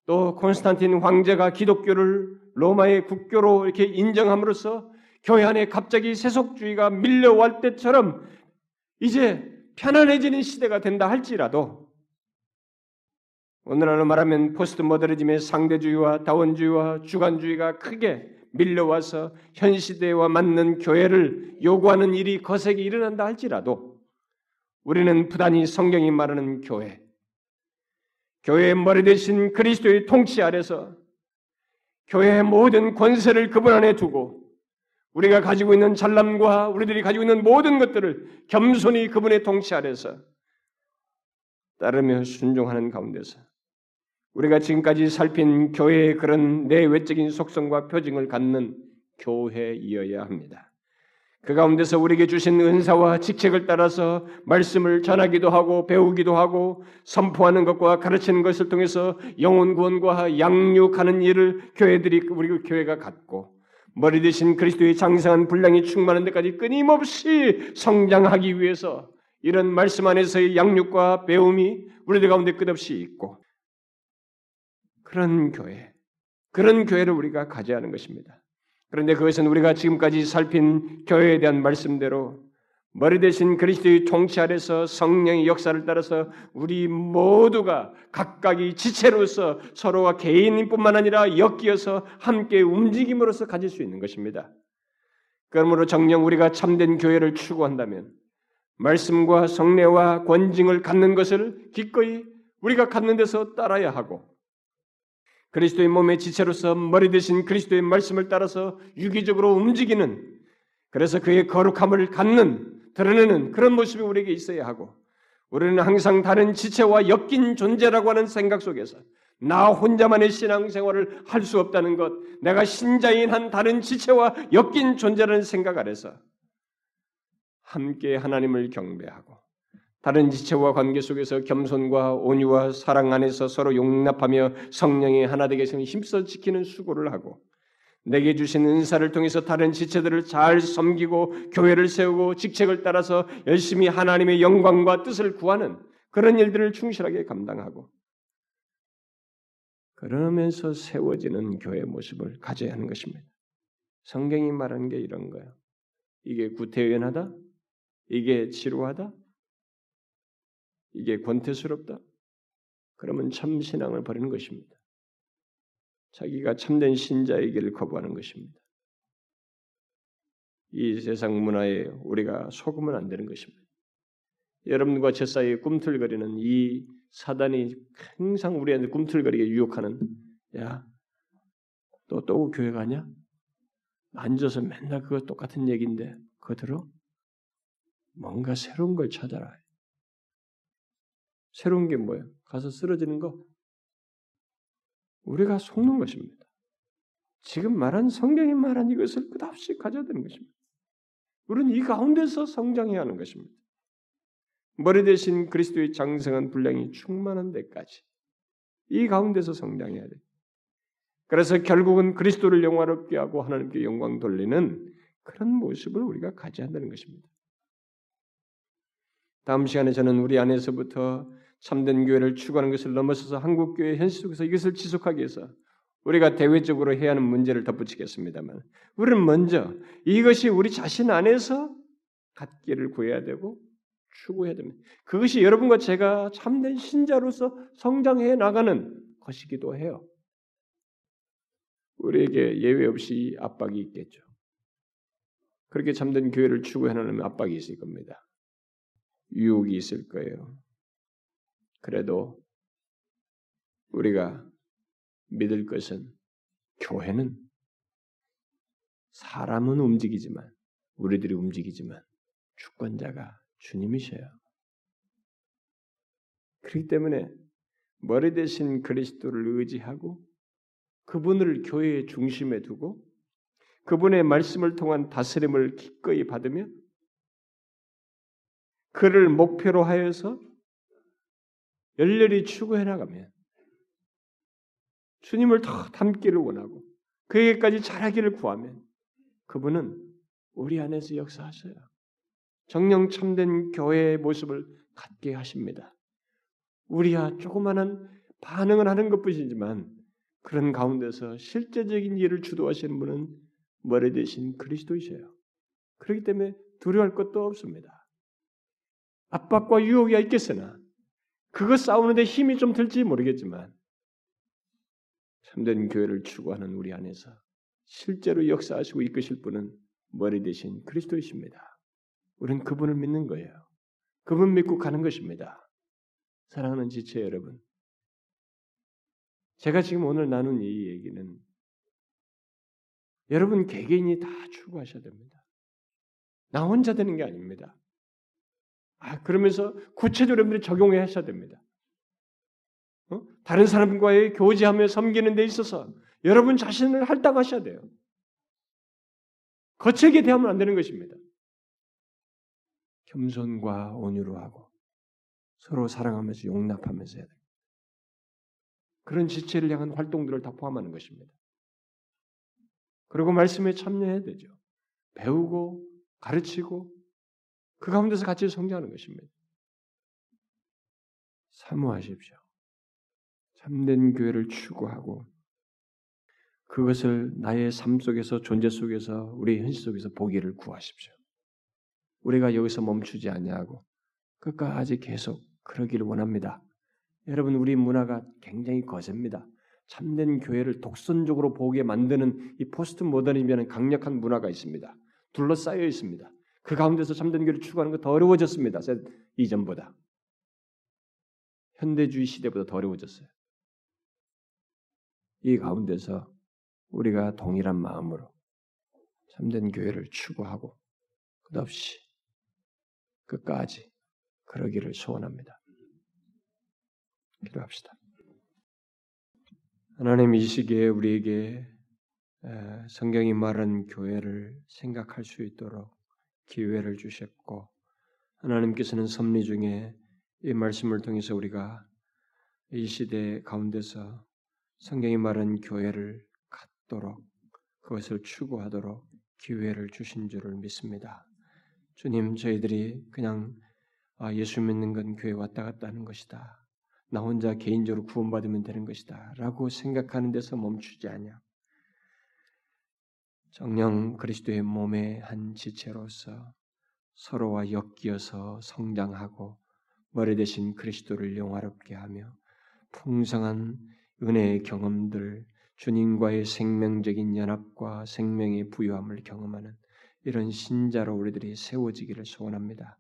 또 콘스탄틴 황제가 기독교를 로마의 국교로 이렇게 인정함으로써 교회 안에 갑자기 세속주의가 밀려왔 때처럼 이제 편안해지는 시대가 된다 할지라도 오늘날로 말하면 포스트 모더니즘의 상대주의와 다원주의와 주관주의가 크게 밀려와서 현 시대와 맞는 교회를 요구하는 일이 거세게 일어난다 할지라도 우리는 부단히 성경이 말하는 교회, 교회의 머리 대신 그리스도의 통치 아래서 교회의 모든 권세를 그분 안에 두고 우리가 가지고 있는 잘남과 우리들이 가지고 있는 모든 것들을 겸손히 그분의 통치 아래서 따르며 순종하는 가운데서 우리가 지금까지 살핀 교회의 그런 내외적인 속성과 표징을 갖는 교회이어야 합니다. 그 가운데서 우리에게 주신 은사와 직책을 따라서 말씀을 전하기도 하고 배우기도 하고 선포하는 것과 가르치는 것을 통해서 영혼 구원과 양육하는 일을 교회들이 우리 교회가 갖고 머리 대신 그리스도의 장성한 분량이 충만한 데까지 끊임없이 성장하기 위해서 이런 말씀 안에서의 양육과 배움이 우리들 가운데 끝없이 있고 그런 교회, 그런 교회를 우리가 가져야 하는 것입니다. 그런데 그것은 우리가 지금까지 살핀 교회에 대한 말씀대로 머리 대신 그리스도의 통치 아래서 성령의 역사를 따라서 우리 모두가 각각이 지체로서 서로가 개인뿐만 아니라 엮여서 함께 움직임으로써 가질 수 있는 것입니다. 그러므로 정령 우리가 참된 교회를 추구한다면 말씀과 성례와 권징을 갖는 것을 기꺼이 우리가 갖는 데서 따라야 하고 그리스도의 몸의 지체로서 머리 대신 그리스도의 말씀을 따라서 유기적으로 움직이는 그래서 그의 거룩함을 갖는 드러내는 그런 모습이 우리에게 있어야 하고 우리는 항상 다른 지체와 엮인 존재라고 하는 생각 속에서 나 혼자만의 신앙생활을 할 수 없다는 것, 내가 신자인 한 다른 지체와 엮인 존재라는 생각 아래서 함께 하나님을 경배하고 다른 지체와 관계 속에서 겸손과 온유와 사랑 안에서 서로 용납하며 성령의 하나 되게 힘써 지키는 수고를 하고 내게 주신 은사를 통해서 다른 지체들을 잘 섬기고 교회를 세우고 직책을 따라서 열심히 하나님의 영광과 뜻을 구하는 그런 일들을 충실하게 감당하고 그러면서 세워지는 교회 모습을 가져야 하는 것입니다. 성경이 말하는 게 이런 거예요. 이게 구태연하다? 이게 지루하다? 이게 권태스럽다? 그러면 참 신앙을 버리는 것입니다. 자기가 참된 신자의 길을 거부하는 것입니다. 이 세상 문화에 우리가 속으면 안 되는 것입니다. 여러분과 제 사이에 꿈틀거리는 이 사단이 항상 우리한테 꿈틀거리게 유혹하는 야, 또또 교회 가냐? 앉아서 맨날 그거 똑같은 얘기인데 그거 들어? 뭔가 새로운 걸 찾아라. 새로운 게 뭐예요? 가서 쓰러지는 거? 우리가 속는 것입니다. 지금 말한 성경이 말한 이것을 끝없이 가져야 되는 것입니다. 우리는 이 가운데서 성장해야 하는 것입니다. 머리 대신 그리스도의 장성한 분량이 충만한 데까지 이 가운데서 성장해야 돼. 그래서 결국은 그리스도를 영화롭게 하고 하나님께 영광 돌리는 그런 모습을 우리가 가져야 한다는 것입니다. 다음 시간에 저는 우리 안에서부터 참된 교회를 추구하는 것을 넘어서서 한국 교회 현실 속에서 이것을 지속하기 위해서 우리가 대외적으로 해야 하는 문제를 덧붙이겠습니다만, 우리는 먼저 이것이 우리 자신 안에서 갖기를 구해야 되고 추구해야 됩니다. 그것이 여러분과 제가 참된 신자로서 성장해 나가는 것이기도 해요. 우리에게 예외 없이 압박이 있겠죠. 그렇게 참된 교회를 추구해 나가는 압박이 있을 겁니다. 유혹이 있을 거예요. 그래도 우리가 믿을 것은 교회는 사람은 움직이지만 우리들이 움직이지만 주권자가 주님이셔요. 그렇기 때문에 머리 대신 그리스도를 의지하고 그분을 교회의 중심에 두고 그분의 말씀을 통한 다스림을 기꺼이 받으며 그를 목표로 하여서 열렬히 추구해 나가면 주님을 더 닮기를 원하고 그에게까지 잘하기를 구하면 그분은 우리 안에서 역사하셔요. 정령 참된 교회의 모습을 갖게 하십니다. 우리야 조그마한 반응을 하는 것뿐이지만 그런 가운데서 실제적인 일을 주도하시는 분은 머리 대신 그리스도이셔요. 그렇기 때문에 두려워할 것도 없습니다. 압박과 유혹이 있겠으나 그거 싸우는데 힘이 좀 들지 모르겠지만 참된 교회를 추구하는 우리 안에서 실제로 역사하시고 이끄실 분은 머리 대신 그리스도이십니다. 우리는 그분을 믿는 거예요. 그분 믿고 가는 것입니다. 사랑하는 지체 여러분. 제가 지금 오늘 나눈 이 얘기는 여러분 개개인이 다 추구하셔야 됩니다. 나 혼자 되는 게 아닙니다. 아, 그러면서 구체적으로 여러분들이 적용해 하셔야 됩니다. 어? 다른 사람과의 교제하며 섬기는 데 있어서 여러분 자신을 할당하셔야 돼요. 거칠게 대하면 안 되는 것입니다. 겸손과 온유로 하고 서로 사랑하면서 용납하면서 해야 됩니다. 그런 지체를 향한 활동들을 다 포함하는 것입니다. 그리고 말씀에 참여해야 되죠. 배우고 가르치고 그 가운데서 같이 성장하는 것입니다. 사모하십시오. 참된 교회를 추구하고 그것을 나의 삶 속에서 존재 속에서 우리 현실 속에서 보기를 구하십시오. 우리가 여기서 멈추지 아니하고 끝까지 계속 그러기를 원합니다. 여러분 우리 문화가 굉장히 거셉니다. 참된 교회를 독선적으로 보게 만드는 이 포스트 모더니즘이라는 강력한 문화가 있습니다. 둘러싸여 있습니다. 그 가운데서 참된 교회를 추구하는 것더 어려워졌습니다. 이전보다. 현대주의 시대보다 더 어려워졌어요. 이 가운데서 우리가 동일한 마음으로 참된 교회를 추구하고 끝없이 끝까지 그러기를 소원합니다. 기도합시다. 하나님 이 시기에 우리에게 성경이 말한 교회를 생각할 수 있도록 기회를 주셨고 하나님께서는 섭리 중에 이 말씀을 통해서 우리가 이 시대 가운데서 성경이 말한 교회를 갖도록 그것을 추구하도록 기회를 주신 줄을 믿습니다. 주님, 저희들이 그냥 아, 예수 믿는 건 교회 왔다 갔다 하는 것이다. 나 혼자 개인적으로 구원받으면 되는 것이다. 라고 생각하는 데서 멈추지 않냐. 정령 그리스도의 몸의 한 지체로서 서로와 엮여서 성장하고 머리 대신 그리스도를 영화롭게 하며 풍성한 은혜의 경험들, 주님과의 생명적인 연합과 생명의 부유함을 경험하는 이런 신자로 우리들이 세워지기를 소원합니다.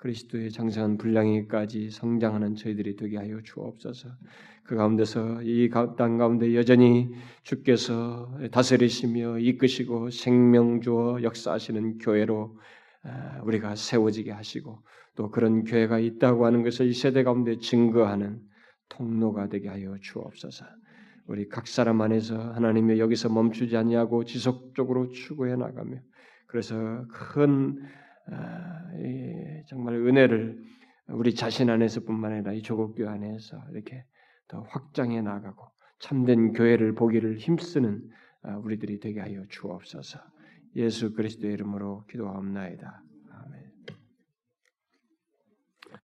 그리스도의 장성한 분량에까지 성장하는 저희들이 되게 하여 주옵소서. 그 가운데서 이 땅 가운데 여전히 주께서 다스리시며 이끄시고 생명 주어 역사하시는 교회로 아, 우리가 세워지게 하시고 또 그런 교회가 있다고 하는 것을 이 세대 가운데 증거하는 통로가 되게 하여 주옵소서. 우리 각 사람 안에서 하나님의 여기서 멈추지 않냐고 지속적으로 추구해 나가며 그래서 큰 아, 정말 은혜를 우리 자신 안에서뿐만 아니라 이 조국교 안에서 이렇게 더 확장해 나가고 참된 교회를 보기를 힘쓰는 아, 우리들이 되게 하여 주옵소서. 예수 그리스도의 이름으로 기도하옵나이다.